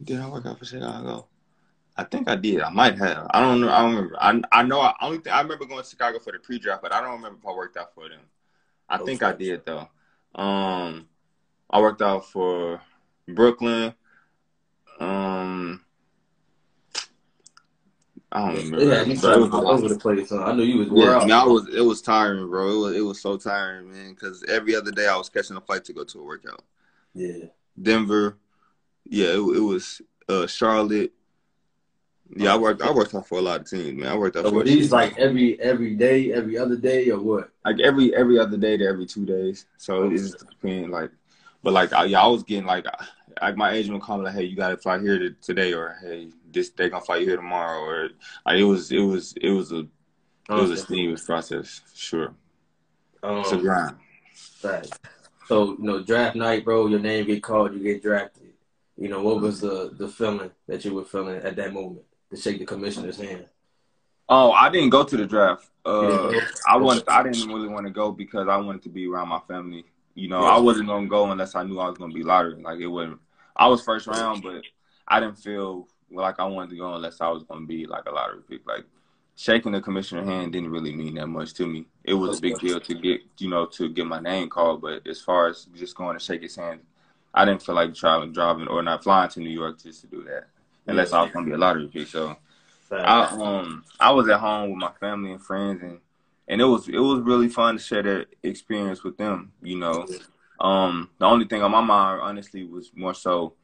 did I work out for Chicago? I think I did. I might have. I don't know. I don't remember. I I know. I only thing, I remember going to Chicago for the pre-draft, but I don't remember if I worked out for them. I think I did though. Um, I worked out for Brooklyn. Um, I don't remember. It had you But it was a all lot. over the place. So I knew you was Yeah, wore I, mean, out. I was. It was tiring, bro. It was. It was so tiring, man. Because every other day I was catching a flight to go to a workout. Yeah. Denver. Yeah, it, it was uh, Charlotte. Yeah, I worked. I worked out for a lot of teams, man. I worked out So for were these like every every day, every other day, or what? like every every other day to every two days. So it just depends. Like, but like I, yeah, I was getting like like my agent would call me like, hey, you got to fly here to, today, or hey, this they gonna fight you here tomorrow, or like it was it was it was a it was a seamless process. Sure, it's a Um, grind. right. So you know, draft night, bro. Your name get called, you get drafted. You know, what was the the feeling that you were feeling at that moment to shake the commissioner's hand? Oh, I didn't go to the draft. Uh? I wanted. I didn't really want to go because I wanted to be around my family. You know, I wasn't gonna go unless I knew I was gonna be lottery. Like it wasn't. I was first round, but I didn't feel like I wanted to go unless I was gonna be like a lottery pick. Like shaking the commissioner's hand didn't really mean that much to me. It was a big deal to get, you know, to get my name called. But as far as just going to shake his hand, I didn't feel like traveling, driving, or not flying to New York just to do that. Unless I was gonna be a lottery pick. So I um I was at home with my family and friends and and it was it was really fun to share that experience with them. You know, um, the only thing on my mind, honestly, was more so,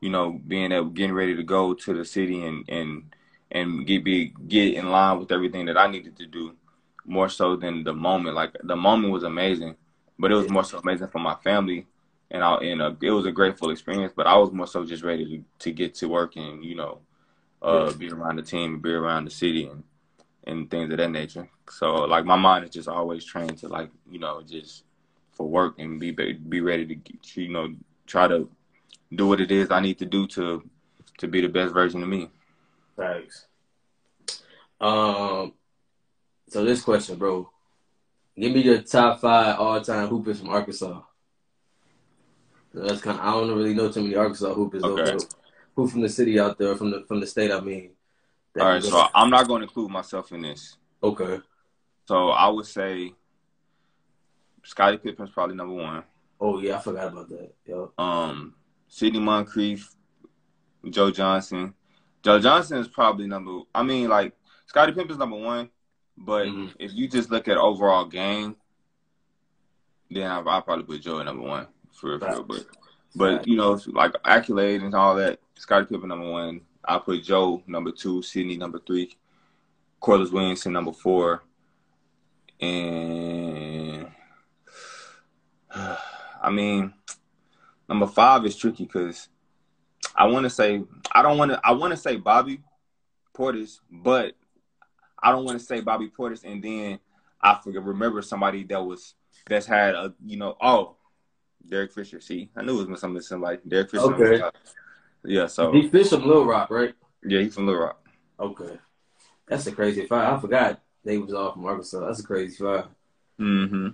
you know, being able getting ready to go to the city and and and get be get in line with everything that I needed to do, more so than the moment. Like the moment was amazing, but it was more so amazing for my family, and I and a, it was a grateful experience. But I was more so just ready to to get to work and you know, uh, be around the team, be around the city, and and things of that nature. So like my mind is just always trained to like you know just for work and be be ready to you know try to do what it is I need to do to to be the best version of me. Thanks. Um. So this question, bro. Give me your top five all time hoopers from Arkansas. That's kind. Of, I don't really know too many Arkansas hoopers. Okay. Though, who from the city out there, from the from the state? I mean. All right, so I'm not going to include myself in this. Okay. So I would say Scottie Pippen's probably number one. Oh yeah, I forgot about that. Yep. Um, Sidney Moncrief, Joe Johnson. Joe Johnson is probably number. I mean, like Scottie Pippen's number one, but mm-hmm. if you just look at overall game, then I, will probably put Joe at number one for real. But but you know, like accolade and all that, Scottie Pippen number one. I put Joe number two, Sidney number three, Corliss Williamson number four, and I mean, number five is tricky because I want to say I don't want to I want to say Bobby Portis, but I don't want to say Bobby Portis and then I forget remember somebody that was that's had a you know oh Derek Fisher. See, I knew it was something somebody Derek Fisher. Okay. Yeah, so he Fish from Little Rock, right? Yeah, he's from Little Rock. Okay, that's a crazy five. I forgot they was all from Arkansas. That's a crazy five. Mm-hmm.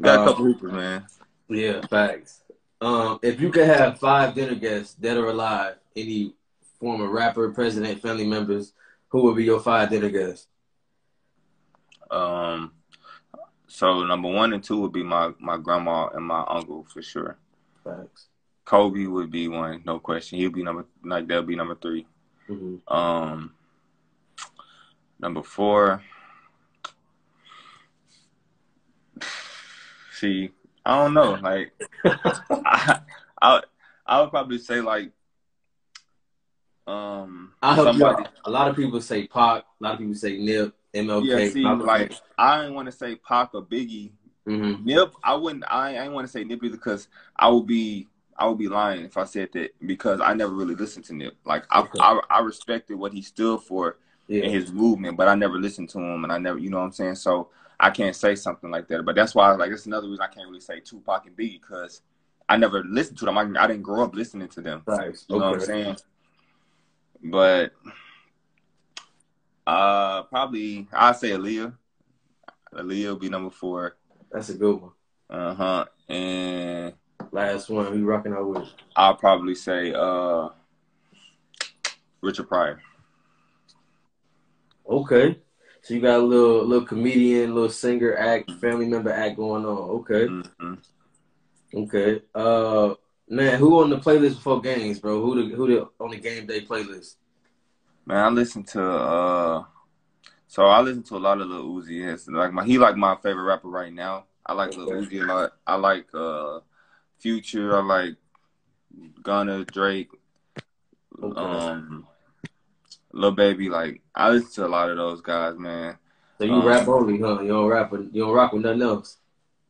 Got a couple hoopers, man. Yeah, facts. Um, if you could have five dinner guests, dead or alive, any former rapper, president, family members, who would be your five dinner guests? Um, so number one and two would be my my grandma and my uncle for sure. Facts. Kobe would be one, no question. He'll be number like that'll be number 3 mm-hmm. Um, number four. See, I don't know. Like, I, I, I would probably say like, um, I help somebody. A lot of people say Pac. A lot of people say Nip, MLK. Yeah, see, like I didn't want to say Pac or Biggie. Mm-hmm. Nip, I wouldn't. I, I didn't want to say Nip because I would be I would be lying if I said that because I never really listened to Nip. Like I, okay. I, I, respected what he stood for yeah. in his movement, but I never listened to him, and I never, you know what I'm saying. So I can't say something like that. But that's why, like, that's another reason I can't really say Tupac and Biggie because I never listened to them. I, I didn't grow up listening to them. Right. You know what I'm saying? But uh, probably I'd say Aaliyah. Aaliyah will be number four. That's a good one. Uh huh. And Last one, who rocking out with? I'll probably say uh, Richard Pryor. Okay. So you got a little little comedian, little singer act, family member act going on. Okay. Mm-hmm. Okay. Uh man, who on the playlist before games, bro? Who the who the on the game day playlist? Man, I listen to uh so I listen to a lot of Lil Uzi. It's like my he like my favorite rapper right now. I like okay. Lil Uzi a lot. I like uh Future. I like Gunna, Drake, okay. um, Lil Baby. Like I listen to a lot of those guys, man. So you um, rap only, huh? You don't rap. With, you don't rock with nothing else.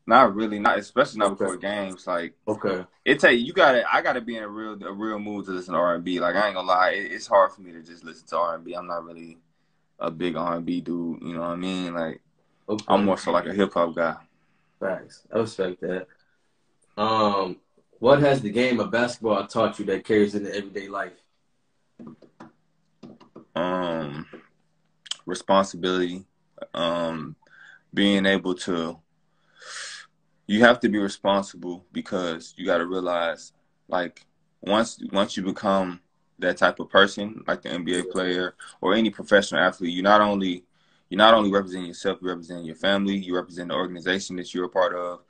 Not really, not especially not okay. before games. Like okay, it take you gotta. I gotta be in a real a real mood to listen to R and B. Like I ain't gonna lie, it, it's hard for me to just listen to R and B. I'm not really a big R and B dude. You know what I mean? Like okay. I'm more so like a hip hop guy. Facts. I respect that. Um, what has the game of basketball taught you that carries into everyday life? Um, responsibility. Um, being able to. You have to be responsible because you got to realize, like, once once you become that type of person, like the NBA player or any professional athlete, you not only you not only represent yourself, you represent your family, you represent the organization that you're a part of,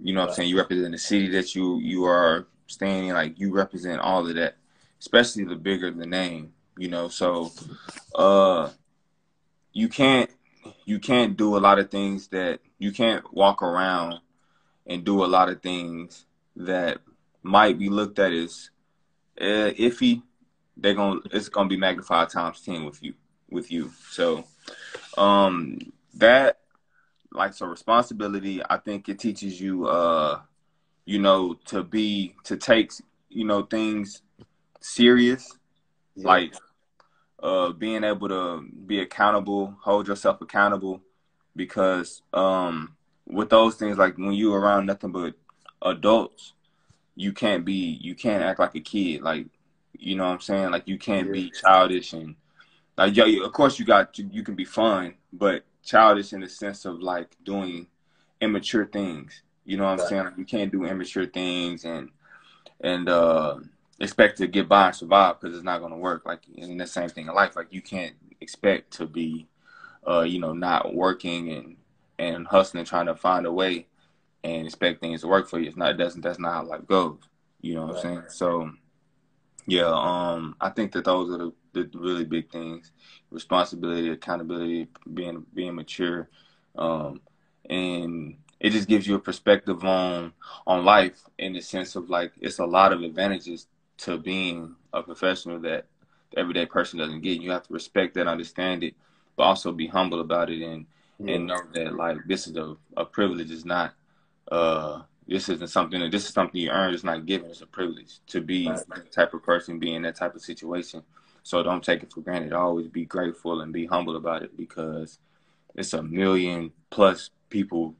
you know what I'm saying? You represent the city that you you are staying in. Like you represent all of that, especially the bigger the name. You know, so uh, you can't you can't do a lot of things that you can't walk around and do a lot of things that might be looked at as uh, iffy. They're gonna it's gonna be magnified times ten with you with you. So um that like so responsibility, I think it teaches you uh you know to be to take you know things serious yeah. like uh being able to be accountable, hold yourself accountable because um with those things like when you around nothing but adults, you can't be you can't act like a kid. Like you know what I'm saying? Like you can't yeah. be childish and like yeah, of course you got you, you can be fun, but childish in the sense of like doing immature things. You know what I'm right. saying? Like you can't do immature things and and uh expect to get by and survive because it's not going to work. Like in the same thing in life, like you can't expect to be, uh, you know, not working and and hustling, trying to find a way, and expect things to work for you. It's not. It doesn't. That's not how life goes. You know what right. I'm saying? So, yeah. Um, I think that those are the, the really big things: responsibility, accountability, being being mature, um, and it just gives you a perspective on on life in the sense of like it's a lot of advantages to being a professional that the everyday person doesn't get. You have to respect that, understand it, but also be humble about it and yeah. and know that like this is a, a privilege. It's not uh this isn't something that this is something you earn. It's not given. It's a privilege to be right. the type of person, be in that type of situation. So don't take it for granted. Always be grateful and be humble about it because it's a million plus people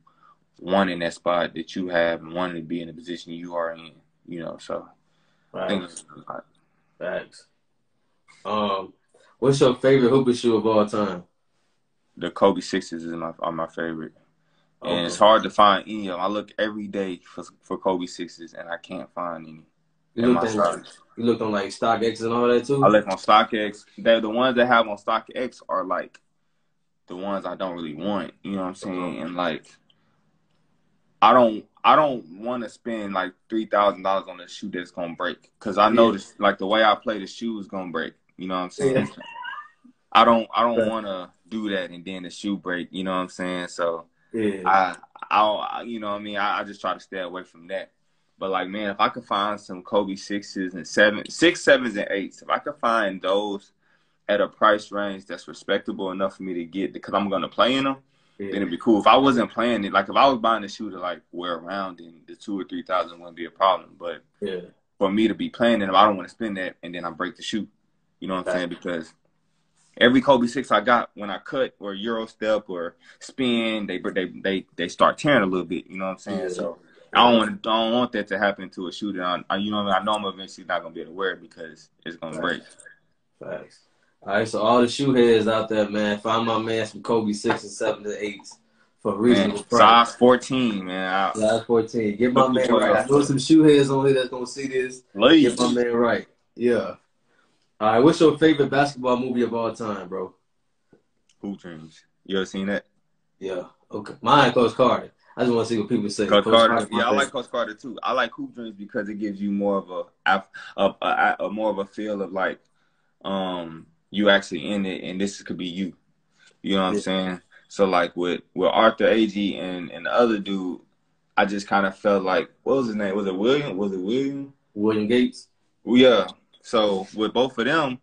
wanting that spot that you have and wanting to be in the position you are in. You know, so Facts. Facts. Um, what's your favorite hooper shoe of all time? The Kobe sixes is my are my favorite, okay. and it's hard to find any of them. I look every day for for Kobe sixes, and I can't find any. You looked, on, like, you looked on like StockX and all that too. I look on StockX. They the ones that have on StockX are like the ones I don't really want. You know what I'm saying? And like, I don't I don't want to spend like three thousand dollars on a shoe that's gonna break because I know yeah. this, like the way I play the shoe is gonna break. You know what I'm saying? Yeah. I don't I don't want to do that and then the shoe break. You know what I'm saying? So yeah. I I you know what I mean I, I just try to stay away from that. But like man, if I could find some Kobe sixes and seven six sevens and eights, if I could find those at a price range that's respectable enough for me to get because I'm gonna play in them yeah. then it'd be cool. If I wasn't playing it, like if I was buying a shoe to like wear around, then the two or three thousand wouldn't be a problem. But yeah. for me to be playing it, I don't want to spend that and then I break the shoe. You know what I'm saying? Because every Kobe six I got when I cut or Euro step or spin, they they they they start tearing a little bit. You know what I'm saying? Yeah. So I don't want I don't want that to happen to a shoe that I, you know I know I'm eventually not gonna be able to wear it because it's gonna break. Thanks. All right, so all the shoe heads out there, man, find my man some Kobe six and seven to eights for reasonable price. Size fourteen, man. I, Size fourteen. Get my man right. I know some shoe heads on here that's gonna see this. Please. Get my man right. Yeah. All right, what's your favorite basketball movie of all time, bro? Hoop Dreams. You ever seen that? Yeah. Okay. Mine, Coach Carter. I just want to see what people say. Coach, Coach Carter, yeah, I like Coach Carter too. I like Hoop Dreams because it gives you more of a, a, a, a, a more of a feel of like, um, you actually in it, and this could be you. You know what yeah. I'm saying? So like with with Arthur Agee and and the other dude, I just kind of felt like what was his name? Was it William? Was it William? William Gates. Well, yeah. So with both of them,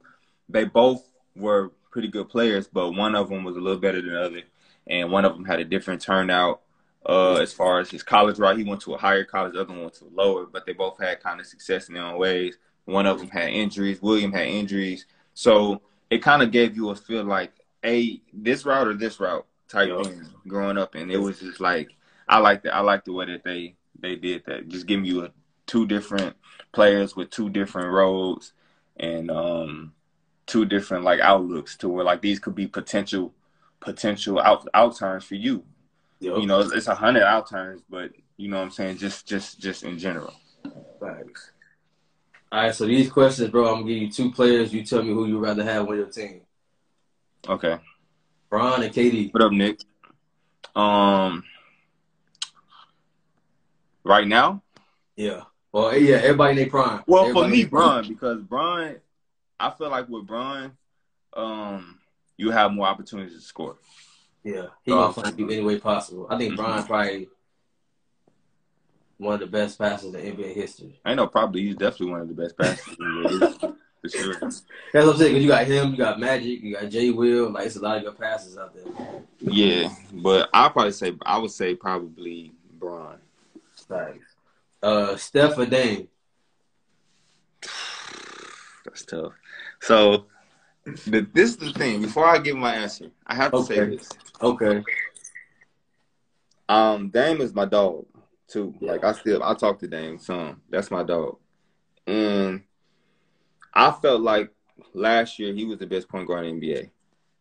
they both were pretty good players, but one of them was a little better than the other, and one of them had a different turnout uh, as far as his college route. He went to a higher college, the other one went to a lower, but they both had kind of success in their own ways. One of them had injuries. William had injuries, so it kind of gave you a feel like a this route or this route type thing growing up, and it was just like I like that. I like the way that they they did that. Just giving you a, two different players with two different roads and um two different like outlooks to where like these could be potential potential out out turns for you. You know, it's a hundred out turns, but you know what I'm saying. Just just just in general. Thanks. All right, so these questions, bro, I'm gonna give you two players. You tell me who you'd rather have on your team. Okay. Bron and KD. What up, Nick? Um, right now. Yeah. Well, yeah, everybody in their prime. Well, everybody for me, Bron, because Bron, I feel like with Bron, um, you have more opportunities to score. Yeah, he gonna find you any way possible. I think Bron probably one of the best passers in NBA history. I know, probably he's definitely one of the best passers. For sure. That's what I'm saying. Cause you got him, you got Magic, you got Jay Will. Like it's a lot of good passes out there. Yeah, but I'll probably say I would say probably Bron. Thanks. Uh, Steph or Dame? That's tough. So, the, this is the thing. Before I give my answer, I have to Okay. say this. Okay. Um, Dame is my dog too. Yeah. Like I still I talk to Dame some. That's my dog. And I felt like last year he was the best point guard in the NBA.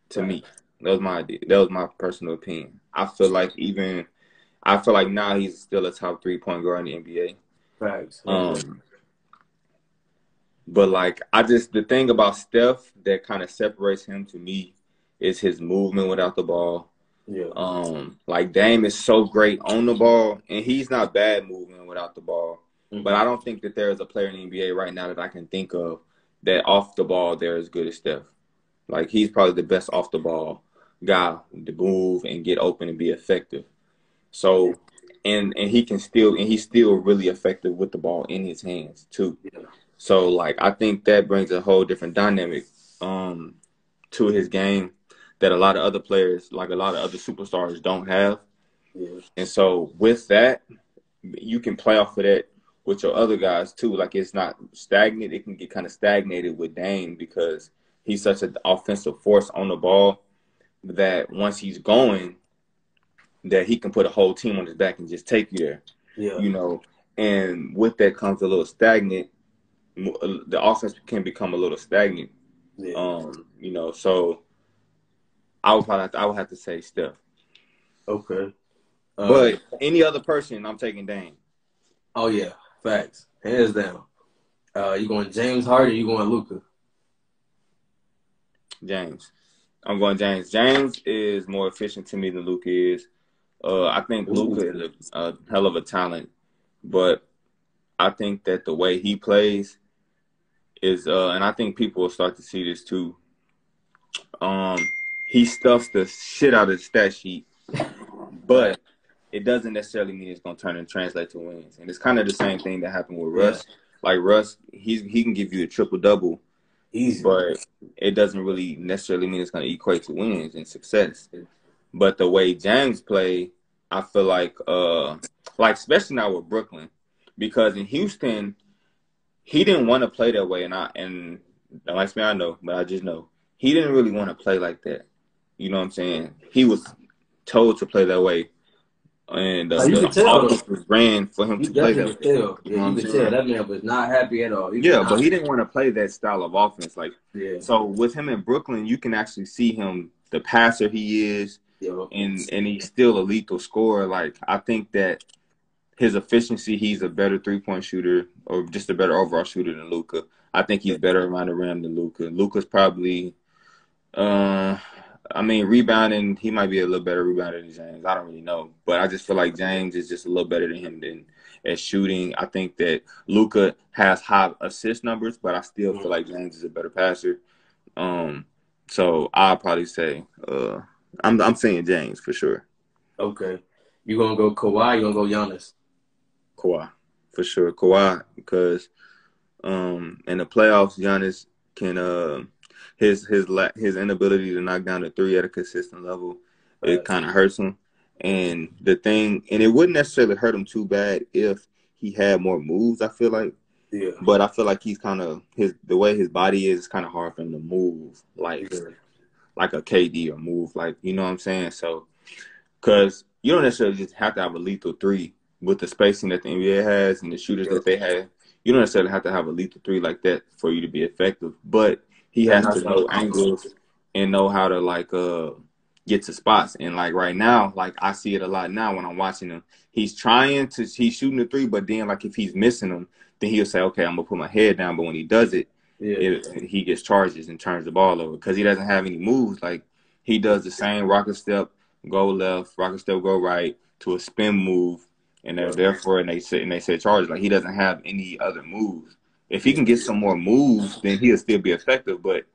To me. That was my idea. That was my personal opinion. I feel like even I feel like now he's still a top three point guard in the NBA. Facts. Um, but like I just the thing about Steph that kind of separates him to me is his movement without the ball. Yeah. Um, like Dame is so great on the ball, and he's not bad moving without the ball. Mhm. But I don't think that there is a player in the NBA right now that I can think of that off the ball they're as good as Steph. Like he's probably the best off the ball guy to move and get open and be effective. So, and and he can still and he's still really effective with the ball in his hands too. Yeah. So like I think that brings a whole different dynamic um to his game that a lot of other players, like a lot of other superstars don't have. Yeah. And so with that, you can play off of that with your other guys too. Like it's not stagnant. It can get kind of stagnated with Dame because he's such an offensive force on the ball that once he's going, that he can put a whole team on his back and just take you there Yeah. you know, and with that comes a little stagnant. uh, The offense can become a little stagnant, yeah. um, you know. So I would probably have to, I would have to say Steph, okay. Uh, but any other person, I'm taking Dame. oh yeah, facts. Hands down. Uh, you going James Harden? You going Luka? James. I'm going James. James is more efficient to me than Luka is. Uh, I think Luka is a, a hell of a talent, but I think that the way he plays is, uh, and I think people will start to see this too. Um, he stuffs the shit out of the stat sheet, but it doesn't necessarily mean it's gonna turn and translate to wins. And it's kind of the same thing that happened with Russ. Like Russ, he's he can give you a triple double, Easy. but it doesn't really necessarily mean it's going to equate to wins and success. But the way James play, I feel like, uh, like especially now with Brooklyn, because in Houston, he didn't want to play that way, and I and don't ask me, I know, but I just know he didn't really want to play like that. You know what I'm saying? He was told to play that way, and uh, Oh, you the tell. offense was ran for him you to play that way. tell. You know Yeah, you could tell that man was not happy at all. He Yeah, but he didn't want to play that style of offense. Like yeah, so with him in Brooklyn, you can actually see him the passer he is, yo, and and he's still a lethal scorer. Like I think that his efficiency, he's a better three point shooter or just a better overall shooter than Luka. I think he's better around the rim than Luka. Luka's probably, uh, I mean, rebounding, he might be a little better rebounder than James. I don't really know, but I just feel like James is just a little better than him than at shooting. I think that Luka has high assist numbers, but I still feel like James is a better passer. Um, so I'll probably say, uh, I'm I'm saying James for sure. okay. You gonna go Kawhi? You gonna go Giannis? Kawhi for sure. Kawhi because um in the playoffs, Giannis can uh his his his inability to knock down the three at a consistent level it kind of hurts him. And the thing, and it wouldn't necessarily hurt him too bad if he had more moves. I feel like, Yeah. but I feel like he's kind of his the way his body is. It's kind of hard for him to move like Yeah. like a KD or move like you know what I'm saying. So, because you don't necessarily just have to have a lethal three with the spacing that the NBA has and the shooters that they have. You don't necessarily have to have a lethal three like that for you to be effective. But he has to know angles and know how to like uh get to spots. And like right now, like I see it a lot now when I'm watching him. He's trying to he's shooting the three, but then like if he's missing them, then he'll say, okay, I'm gonna put my head down. But when he does it, Yeah. it, he gets charges and turns the ball over because he doesn't have any moves. Like he does the same rocket step, go left, rocket step, go right to a spin move, and they're therefore and they say and they say charges. Like he doesn't have any other moves. If he can get some more moves, then he'll still be effective. But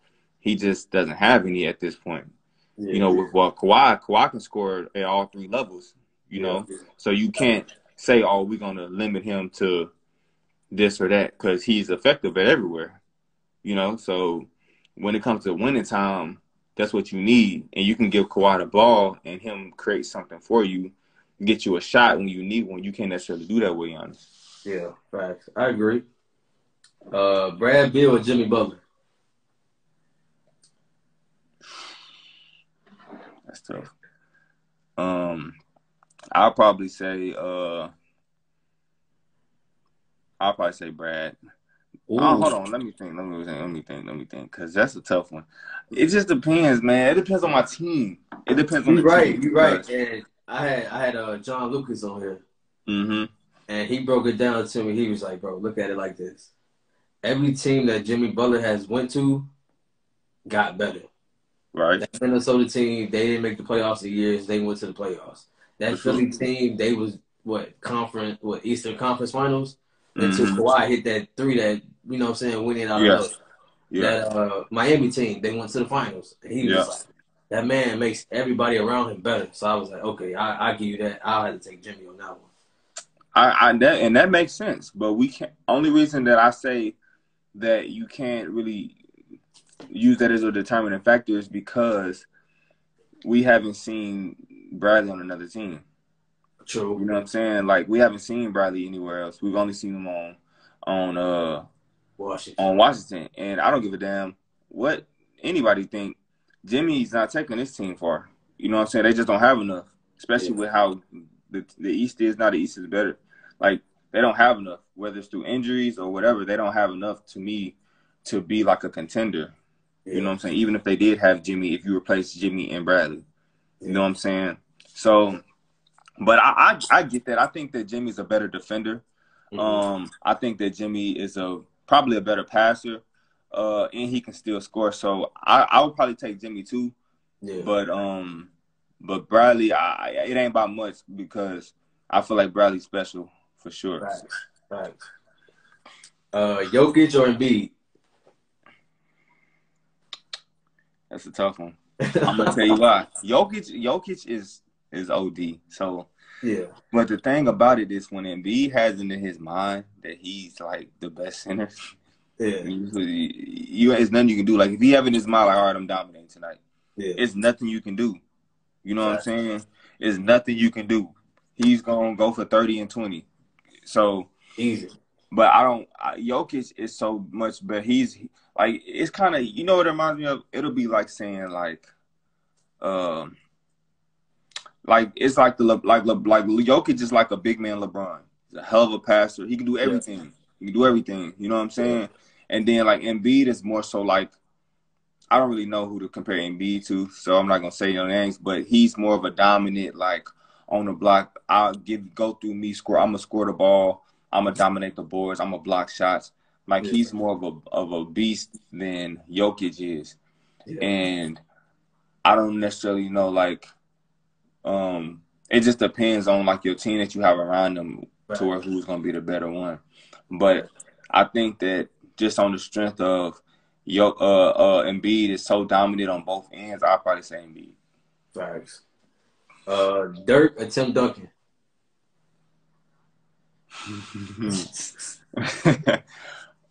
he just doesn't have any at this point. Yeah. You know, with well, Kawhi, Kawhi can score at all three levels. You yeah. know, so you can't say, "Oh, we're gonna limit him to this or that," because he's effective at everywhere. You know, so when it comes to winning time, that's what you need, and you can give Kawhi the ball and him create something for you, get you a shot when you need one. You can't necessarily do that with Giannis. Yeah, facts. I agree. Uh, Brad Beal or Jimmy Butler? That's tough. Um, I'll probably say uh, I'll probably say Brad. Oh, hold on. Let me think. Let me think. Let me think. Let me think. Because that's a tough one. It just depends, man. It depends on my team. It depends on you the right, team. You're right. And I had I had uh, John Lucas on here. Mm-hmm. And he broke it down to me. He was like, "Bro, look at it like this. Every team that Jimmy Butler has went to got better. Right. That Minnesota team, they didn't make the playoffs in years. They went to the playoffs. That Philly team, they was what conference, what Eastern Conference Finals. Until mm-hmm. Kawhi hit that three that you know what I'm saying winning out yes. of yeah. that uh, Miami team. They went to the finals. He was yeah. like, that man makes everybody around him better. So I was like, okay, I, I give you that. I'll have to take Jimmy on that one. I, I that, and that makes sense, but we can't. Only reason that I say that you can't really use that as a determining factor is because we haven't seen Bradley on another team. True. You know what I'm saying? Like we haven't seen Bradley anywhere else. We've only seen him on on uh Washington. On Washington. And I don't give a damn what anybody think. Jimmy's not taking this team far. You know what I'm saying? They just don't have enough. Especially yeah. with how the the East is now the East is better. Like they don't have enough, whether it's through injuries or whatever, they don't have enough to me to be like a contender. Yeah. You know what I'm saying? Even if they did have Jimmy, if you replace Jimmy and Bradley. You know what I'm saying? So but I, I, I get that. I think that Jimmy's a better defender. Mm-hmm. Um, I think that Jimmy is a probably a better passer, uh, and he can still score. So I, I would probably take Jimmy too. Yeah. But um, but Bradley, I, it ain't about much because I feel like Bradley's special for sure. Right. Right. Uh, Jokic or Embiid? That's a tough one. I'm gonna tell you why. Jokic, Jokic is is OD. So yeah. But the thing about it is when Embiid has it in his mind that he's like the best center. Yeah. You, you it's nothing you can do. Like if he have in his mind like, all right, I'm dominating tonight. Yeah. It's nothing you can do. You know what I'm saying? It's nothing you can do. He's gonna go for thirty and twenty. So easy. But I don't. I, Jokic is so much better. He's like it's kind of you know what it reminds me of. It'll be like saying like, um, like it's like the like like Jokic is like a big man LeBron. He's a hell of a passer. He can do everything. Yeah. He can do everything. You know what I'm saying? And then like Embiid is more so like I don't really know who to compare Embiid to, so I'm not gonna say your names, but he's more of a dominant like on the block. I'll give go through me score. I'm gonna score the ball. I'm gonna dominate the boards. I'm gonna block shots. Like yeah. he's more of a of a beast than Jokic is, and I don't necessarily know like um, it just depends on like your team that you have around them right. to where who's gonna be the better one. But I think that just on the strength of your uh uh Embiid is so dominant on both ends, I'll probably say Embiid. Facts. Uh Dirk or Tim Duncan?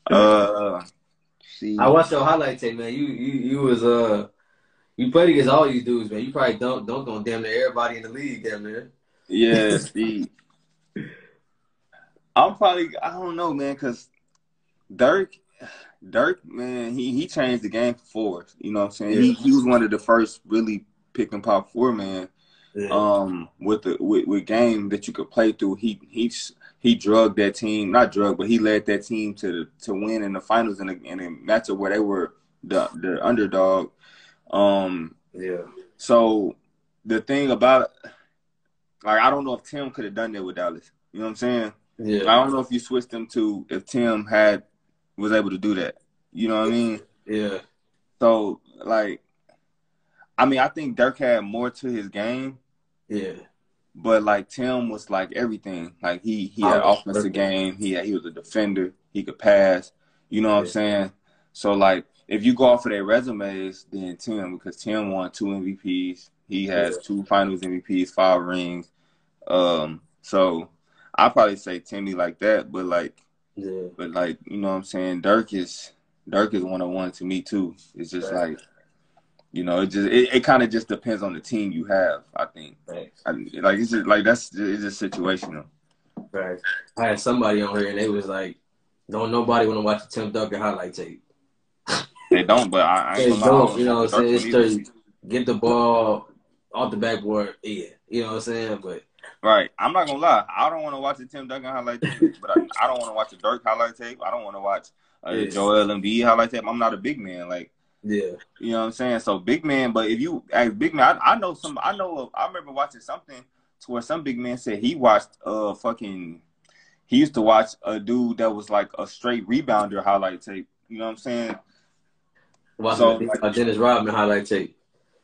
uh see. I watched your highlight tape, man. You you you was uh you played against all these dudes, man. You probably don't don't on damn near everybody in the league, damn near. Yeah, see. I'm probably I don't know, man, because Dirk, Dirk, man, he he changed the game for us. You know what I'm saying? Yeah. He he was one of the first really pick and pop four man. Yeah. Um, with the with, with game that you could play through, he he he drugged that team, not drug, but he led that team to to win in the finals in a, in a matchup where they were the the underdog. Um, yeah. So the thing about like I don't know if Tim could have done that with Dallas. You know what I'm saying? Yeah. I don't know if you switched them to if Tim had was able to do that. You know what I mean? Yeah. So like, I mean, I think Dirk had more to his game. Yeah. But like Tim was like everything. Like he he had offensive game. He had, he was a defender. He could pass. You know what yeah. I'm saying? So like if you go off of their resumes, then Tim because Tim won two MVPs. He has Yeah. two Finals MVPs, five rings. Um, so I probably say Timmy like that, but like, Yeah. but like you know what I'm saying. Dirk is Dirk is one on one to me too. It's just Right. like, you know, it just it, it kind of just depends on the team you have. I think. I, like it's just like that's it's just situational. Right. I had somebody on here and they was like, "Don't nobody want to watch the Tim Duncan highlight tape." They don't, but I, I They ain't gonna lie. I don't, you know what I'm saying? It's either. get the ball off the backboard, yeah. You know what I'm saying? But Right. I'm not gonna lie. I don't want to watch the Tim Duncan highlight tape, but I, I don't want to watch the Dirk highlight tape. I don't want to watch uh, Yeah. Joel Embiid highlight tape. I'm not a big man, like yeah, you know what I'm saying. So big man, but if you as big man, I, I know some. I know. Of, I remember watching something to where some big man said he watched uh fucking. He used to watch a dude that was like a straight rebounder highlight tape. You know what I'm saying? watching So, like- uh, Dennis Rodman highlight tape.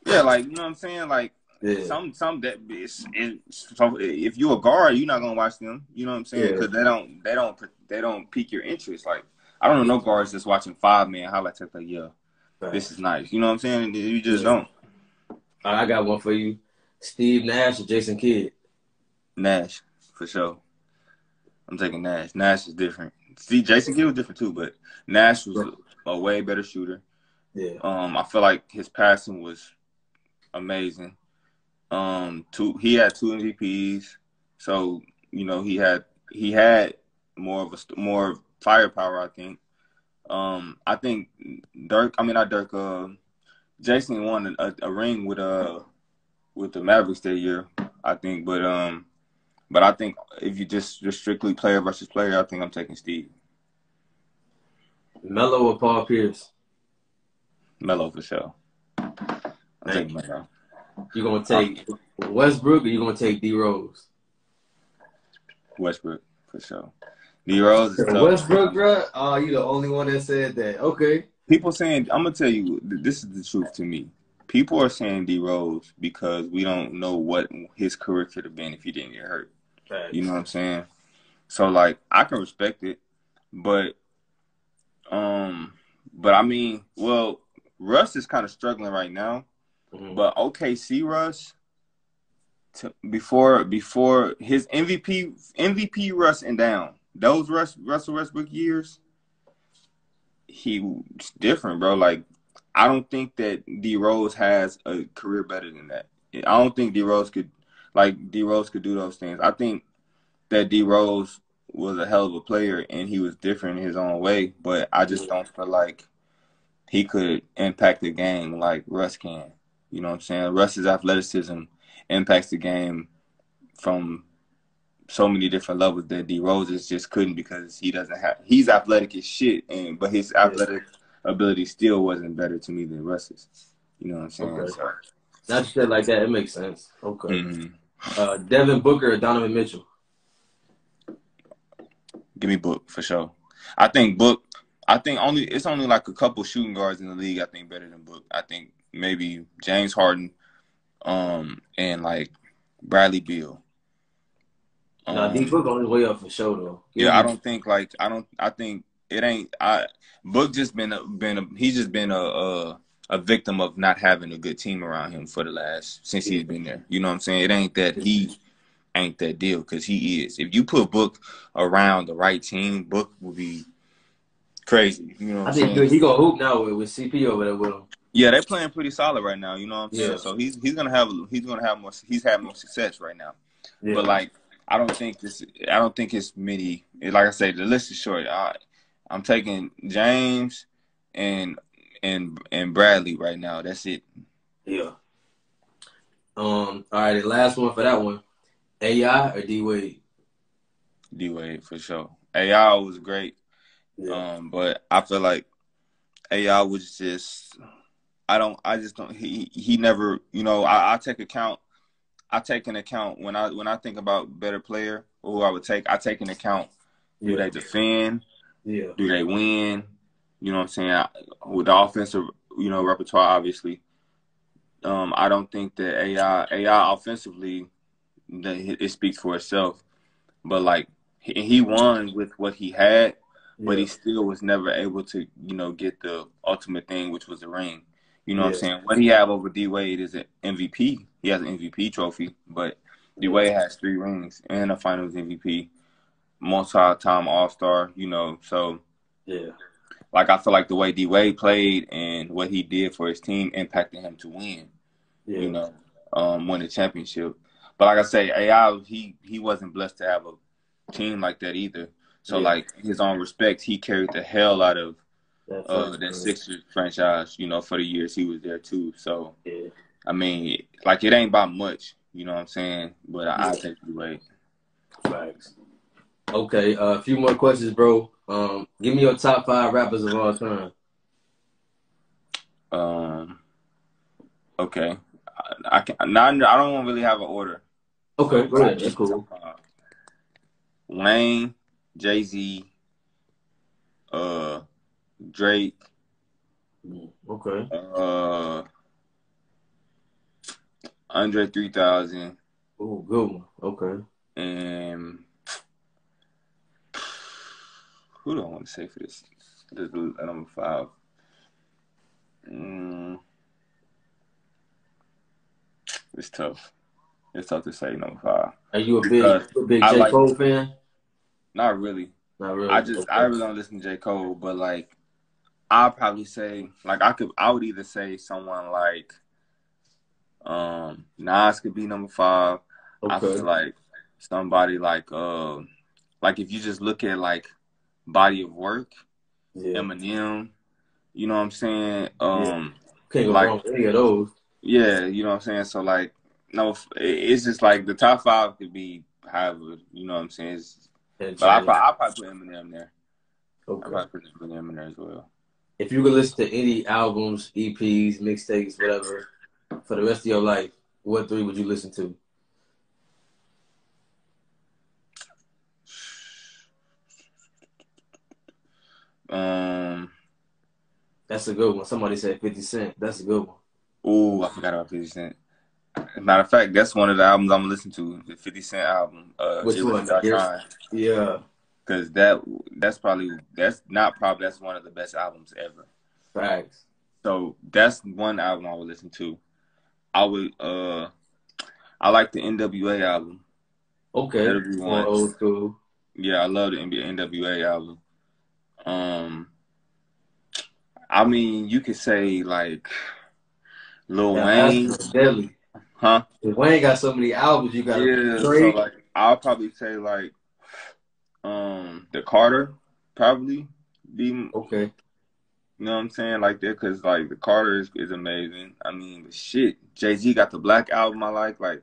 Yeah, like you know what I'm saying. Like Yeah, some some that it's, it's, so if you're a guard, you're not gonna watch them. You know what I'm saying? Yeah. Because they don't they don't they don't pique your interest. Like I don't know no guards just watching five man highlight tape. like yeah Right. this is nice. You know what I'm saying? You just don't. All right, I got one for you. Steve Nash or Jason Kidd? Nash for sure. I'm taking Nash. Nash is different. See, Jason Kidd was different too, but Nash was a, a way better shooter. Yeah, Um, I feel like his passing was amazing. Um, two he had two MVPs, so you know he had he had more of a more firepower. I think. Um, I think Dirk. I mean, not Dirk. Uh, Jason won a, a ring with uh with the Mavericks that year. I think, but um, but I think if you just just strictly player versus player, I think I'm taking Steve Melo or Paul Pierce? Melo for sure. I'm Thank taking Melo. You gonna take Westbrook or you gonna take D Rose? Westbrook for sure. D Rose is tough. Westbrook, bro. Oh, you the only one that said that. Okay. People saying I'm gonna tell you this is the truth to me. People are saying D Rose because we don't know what his career could have been if he didn't get hurt. You know what I'm saying? So like I can respect it, but um, but I mean, well, Russ is kind of struggling right now. Mhm. But OKC Russ, to, before before his MVP MVP Russ and down those Russ Russell Westbrook years, he was different, bro. Like I don't think that D Rose has a career better than that. I don't think D Rose could like D Rose could do those things. I think that D Rose was a hell of a player and he was different in his own way, but I just don't feel like he could impact the game like Russ can. You know what I'm saying? Russ's athleticism impacts the game from so many different levels that D Roses just couldn't because he doesn't have he's athletic as shit and but his athletic ability still wasn't better to me than Russ's. You know what I'm saying? Okay. So, Not shit like that. It makes sense. Okay. mhm. Uh, Devin Booker or Donovan Mitchell? Give me Book for sure. I think Book. I think only it's only like a couple shooting guards in the league. I think better than Book. I think maybe James Harden, um, and like Bradley Beal. Um, D Book on his way up for sure though. yeah, I don't think like I don't. I think it ain't. I Book just been a, been a, he's just been a, a a victim of not having a good team around him for the last since he's been there. You know what I'm saying? It ain't that he ain't that deal because he is. If you put Book around the right team, Book will be crazy. You know what I think saying? he gonna hoop now with, with CP over there with him. Yeah, they're playing pretty solid right now. You know what I'm saying? Yeah. So he's he's gonna have he's gonna have more he's having more success right now. Yeah. But like, I don't think this. I don't think it's many. Like I say, the list is short. I, I'm taking James and and and Bradley right now. That's it. yeah. Um. All right. The last one for that one. AI or D Wade? D Wade for sure. AI was great, Yeah. um, but I feel like AI was just. I don't. I just don't. He he never. You know. I, I take account. I take an account when I when I think about better player or who I would take. I take an account yeah. they defend. Yeah. do they win? You know what I'm saying? I- With the offensive, you know, repertoire, obviously. Um, I don't think that AI AI offensively, it speaks for itself. But like he, he won with what he had, but he still was never able to, you know, get the ultimate thing, which was the ring. You know yeah. what I'm saying? What he have over D Wade is an MVP. He has an MVP trophy, but D Wade has three rings and a Finals MVP, multi-time All Star. You know, so yeah. Like I feel like the way D Wade played and what he did for his team impacted him to win. Yeah. You know, um, win the championship. But like I say, AI he he wasn't blessed to have a team like that either. So yeah. like his own respect, he carried the hell out of uh, that Sixers franchise. You know, for the years he was there too. So yeah. I mean, like it ain't about much. You know what I'm saying? But I. I take D Wade. Thanks. Okay, uh, a few more questions, bro. Um, give me your top five rappers of all time. Um. Okay. I, I can. Not, I don't really have an order. Okay, go ahead. That's cool. Uh, Wayne, Jay Z, uh, Drake. Okay. Uh, Andre three thousand. Oh, good one. Okay. And who do I want to say for this? This number five. Mm, it's tough. It's tough to say number five. Are you a big, a big J like, Cole fan? Not really. Not really. I just okay. I really don't listen to J Cole, but like I'll probably say like I could I would either say someone like um Nas could be number five. Okay. I feel like somebody like uh like if you just look at like body of work, yeah. Eminem, you know what I'm saying? Um yeah. Can't go like, wrong with any of those. Yeah, you know what I'm saying? So like no it's just like the top five could be however, you know what I'm saying? It's, but I probably, I probably put Eminem there. Okay. I probably put Eminem there as well. If you could listen to any albums, EPs, mixtapes, whatever, for the rest of your life, what three would you listen to? Um, that's a good one. Somebody said Fifty Cent. That's a good one. Oh, I forgot about Fifty Cent. Matter of fact, that's one of the albums I'm gonna listen to. The Fifty Cent album. Uh, Which one? Yeah. Because that that's probably that's not probably that's one of the best albums ever. Facts. So that's one album I would listen to. I would uh I like the NWA album. Okay. More old school. Yeah, I love the NWA album. Um I mean you could say like Lil yeah, Wayne. Deadly. Huh? If Wayne got so many albums, you got yeah. So like, I'll probably say like, um, the Carter probably be okay. You know what I'm saying? Like that, cause like the Carter is, is amazing. I mean, shit, Jay Z got the Black album I like. Like,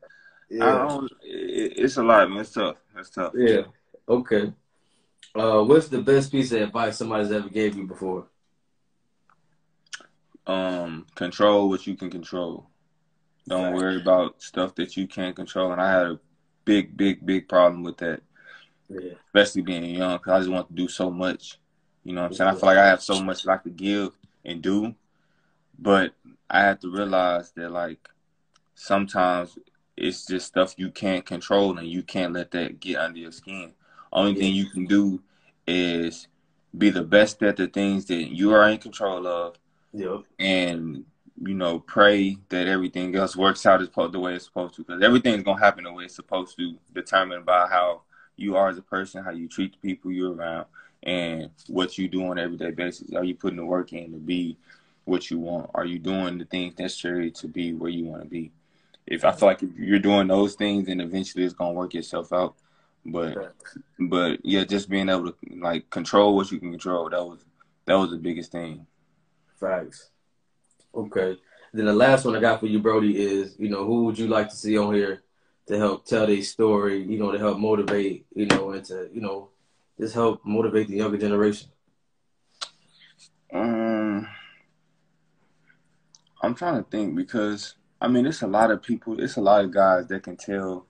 yeah. I don't. It, it's a lot, man. It's tough. It's tough. Yeah. Okay. Uh, what's the best piece of advice somebody's ever gave you before? Um, control what you can control. Don't worry about stuff that you can't control. And I had a big, big, big problem with that. Yeah. Especially being young, because I just want to do so much. You know what I'm saying? I feel like I have so much that I could give and do, but I have to realize that like sometimes it's just stuff you can't control and you can't let that get under your skin. Only yeah. thing you can do is be the best at the things that you are in control of. Yep. And you know, pray that everything else works out as the way it's supposed to. Because everything's gonna happen the way it's supposed to, determined by how you are as a person, how you treat the people you're around, and what you do on an everyday basis. Are you putting the work in to be what you want? Are you doing the things necessary to be where you want to be? If I feel like if you're doing those things, then eventually it's gonna work itself out. But but yeah, just being able to like control what you can control that was that was the biggest thing. Facts. Okay. Then the last one I got for you, Brody, is you know who would you like to see on here to help tell their story? You know, to help motivate, you know, and to you know just help motivate the younger generation. Um, I'm trying to think because I mean, it's a lot of people. It's a lot of guys that can tell,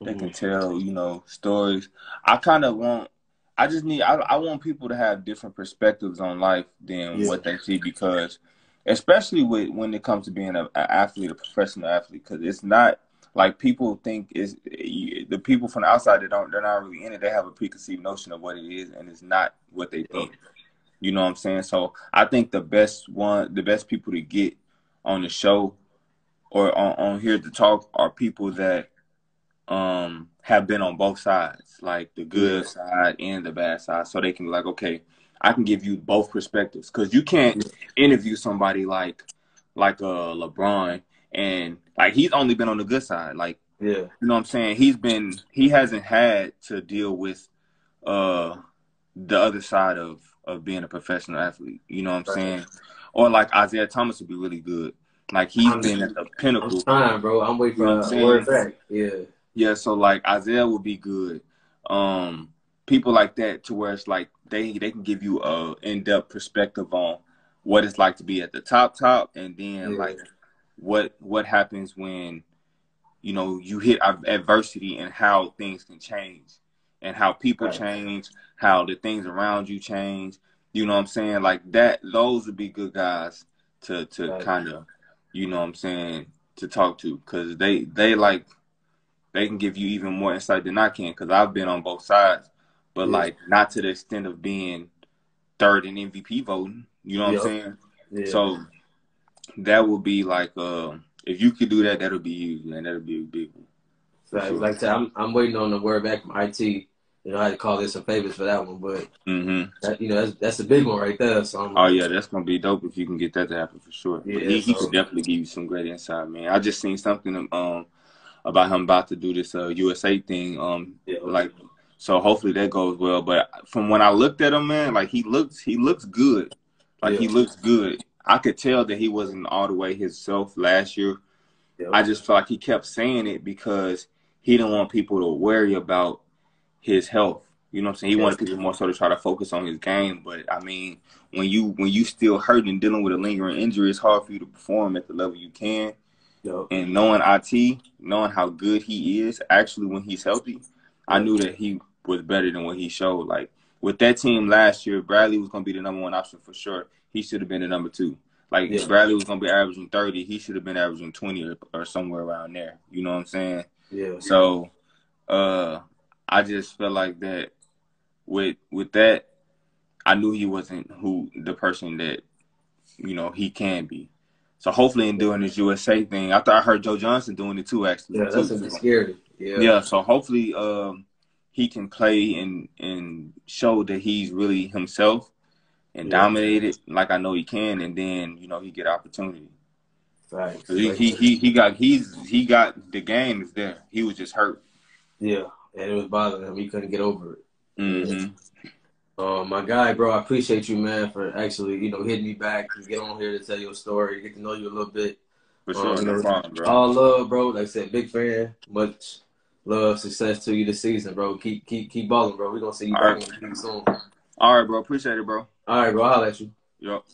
that mm-hmm. can tell, you know, stories. I kind of want. I just need. I, I want people to have different perspectives on life than yeah. what they see because especially with when it comes to being an athlete, a professional athlete, because it's not like people think is the people from the outside that don't they're not really in it. They have a preconceived notion of what it is, and it's not what they think. You know what I'm saying? So I think the best one, the best people to get on the show or on, on here to talk are people that um have been on both sides, like the good side and the bad side, so they can be like, okay, I can give you both perspectives because you can't interview somebody like like a uh, LeBron and like he's only been on the good side, like yeah, you know what I'm saying. He's been he hasn't had to deal with uh the other side of of being a professional athlete. You know what I'm right. saying? Or like Isaiah Thomas would be really good. Like he's I'm, been at the pinnacle. I'm trying, bro. I'm waiting for you know back. Yeah. Yeah, so like Isaiah would be good. Um, people like that to where it's like they they can give you a in depth perspective on what it's like to be at the top top, and then yeah. like what what happens when you know you hit adversity and how things can change and how people right. change, how the things around you change. You know what I'm saying? Like that. Those would be good guys to to right. kind of, you know what I'm saying, to talk to because they they like they can give you even more insight than I can because I've been on both sides, but yeah. like not to the extent of being third in MVP voting. You know what I'm saying? Yeah. So that would be like uh, if you could do that, that'll be huge, man. That'll be a big one. Right. Sure. Like I said, I'm I'm waiting on the word back from IT. You know, I had to call this some favors for that one, but mm-hmm. that, you know that's that's a big one right there. So I'm, oh yeah, that's gonna be dope if you can get that to happen for sure. Yeah, he, so. he could definitely give you some great insight, man. I just seen something um about him about to do this uh, USA thing. Um, yeah. like so hopefully that goes well. But from when I looked at him, man, like he looks he looks good. Like yeah. he looks good. I could tell that he wasn't all the way himself last year. Yeah. I just felt like he kept saying it because he didn't want people to worry about his health. You know what I'm saying? He wanted people more so to try to focus on his game. But I mean, when you when you still hurting and dealing with a lingering injury, it's hard for you to perform at the level you can. Yep. And knowing IT, knowing how good he is, actually when he's healthy, I knew that he was better than what he showed. Like with that team last year, Bradley was gonna be the number one option for sure. He should have been the number two. Like yeah. Bradley was gonna be averaging thirty, he should have been averaging twenty or, or somewhere around there. You know what I'm saying? Yeah. So, uh, I just felt like that with with that, I knew he wasn't who the person that you know he can be. So hopefully, in doing this USA thing, I thought I heard Joe Johnson doing it too. Actually, yeah, that's too. scary. Yeah, yeah. So hopefully, um, he can play and and show that he's really himself and yeah. dominate it like I know he can, and then you know he get opportunity. Right. He, he, he he got he's he got the game is there. He was just hurt. Yeah, and it was bothering him. He couldn't get over it. Mm-hmm. Uh, my guy, bro, I appreciate you, man, for actually, you know, hitting me back and get on here to tell your story, get to know you a little bit. For sure, um, no problem, bro. All love, bro. Like I said, big fan. Much love, success to you this season, bro. Keep keep keep balling, bro. We're gonna see you all back right. soon. All right, bro. Appreciate it, bro. All right, bro. I'll let you. Yep.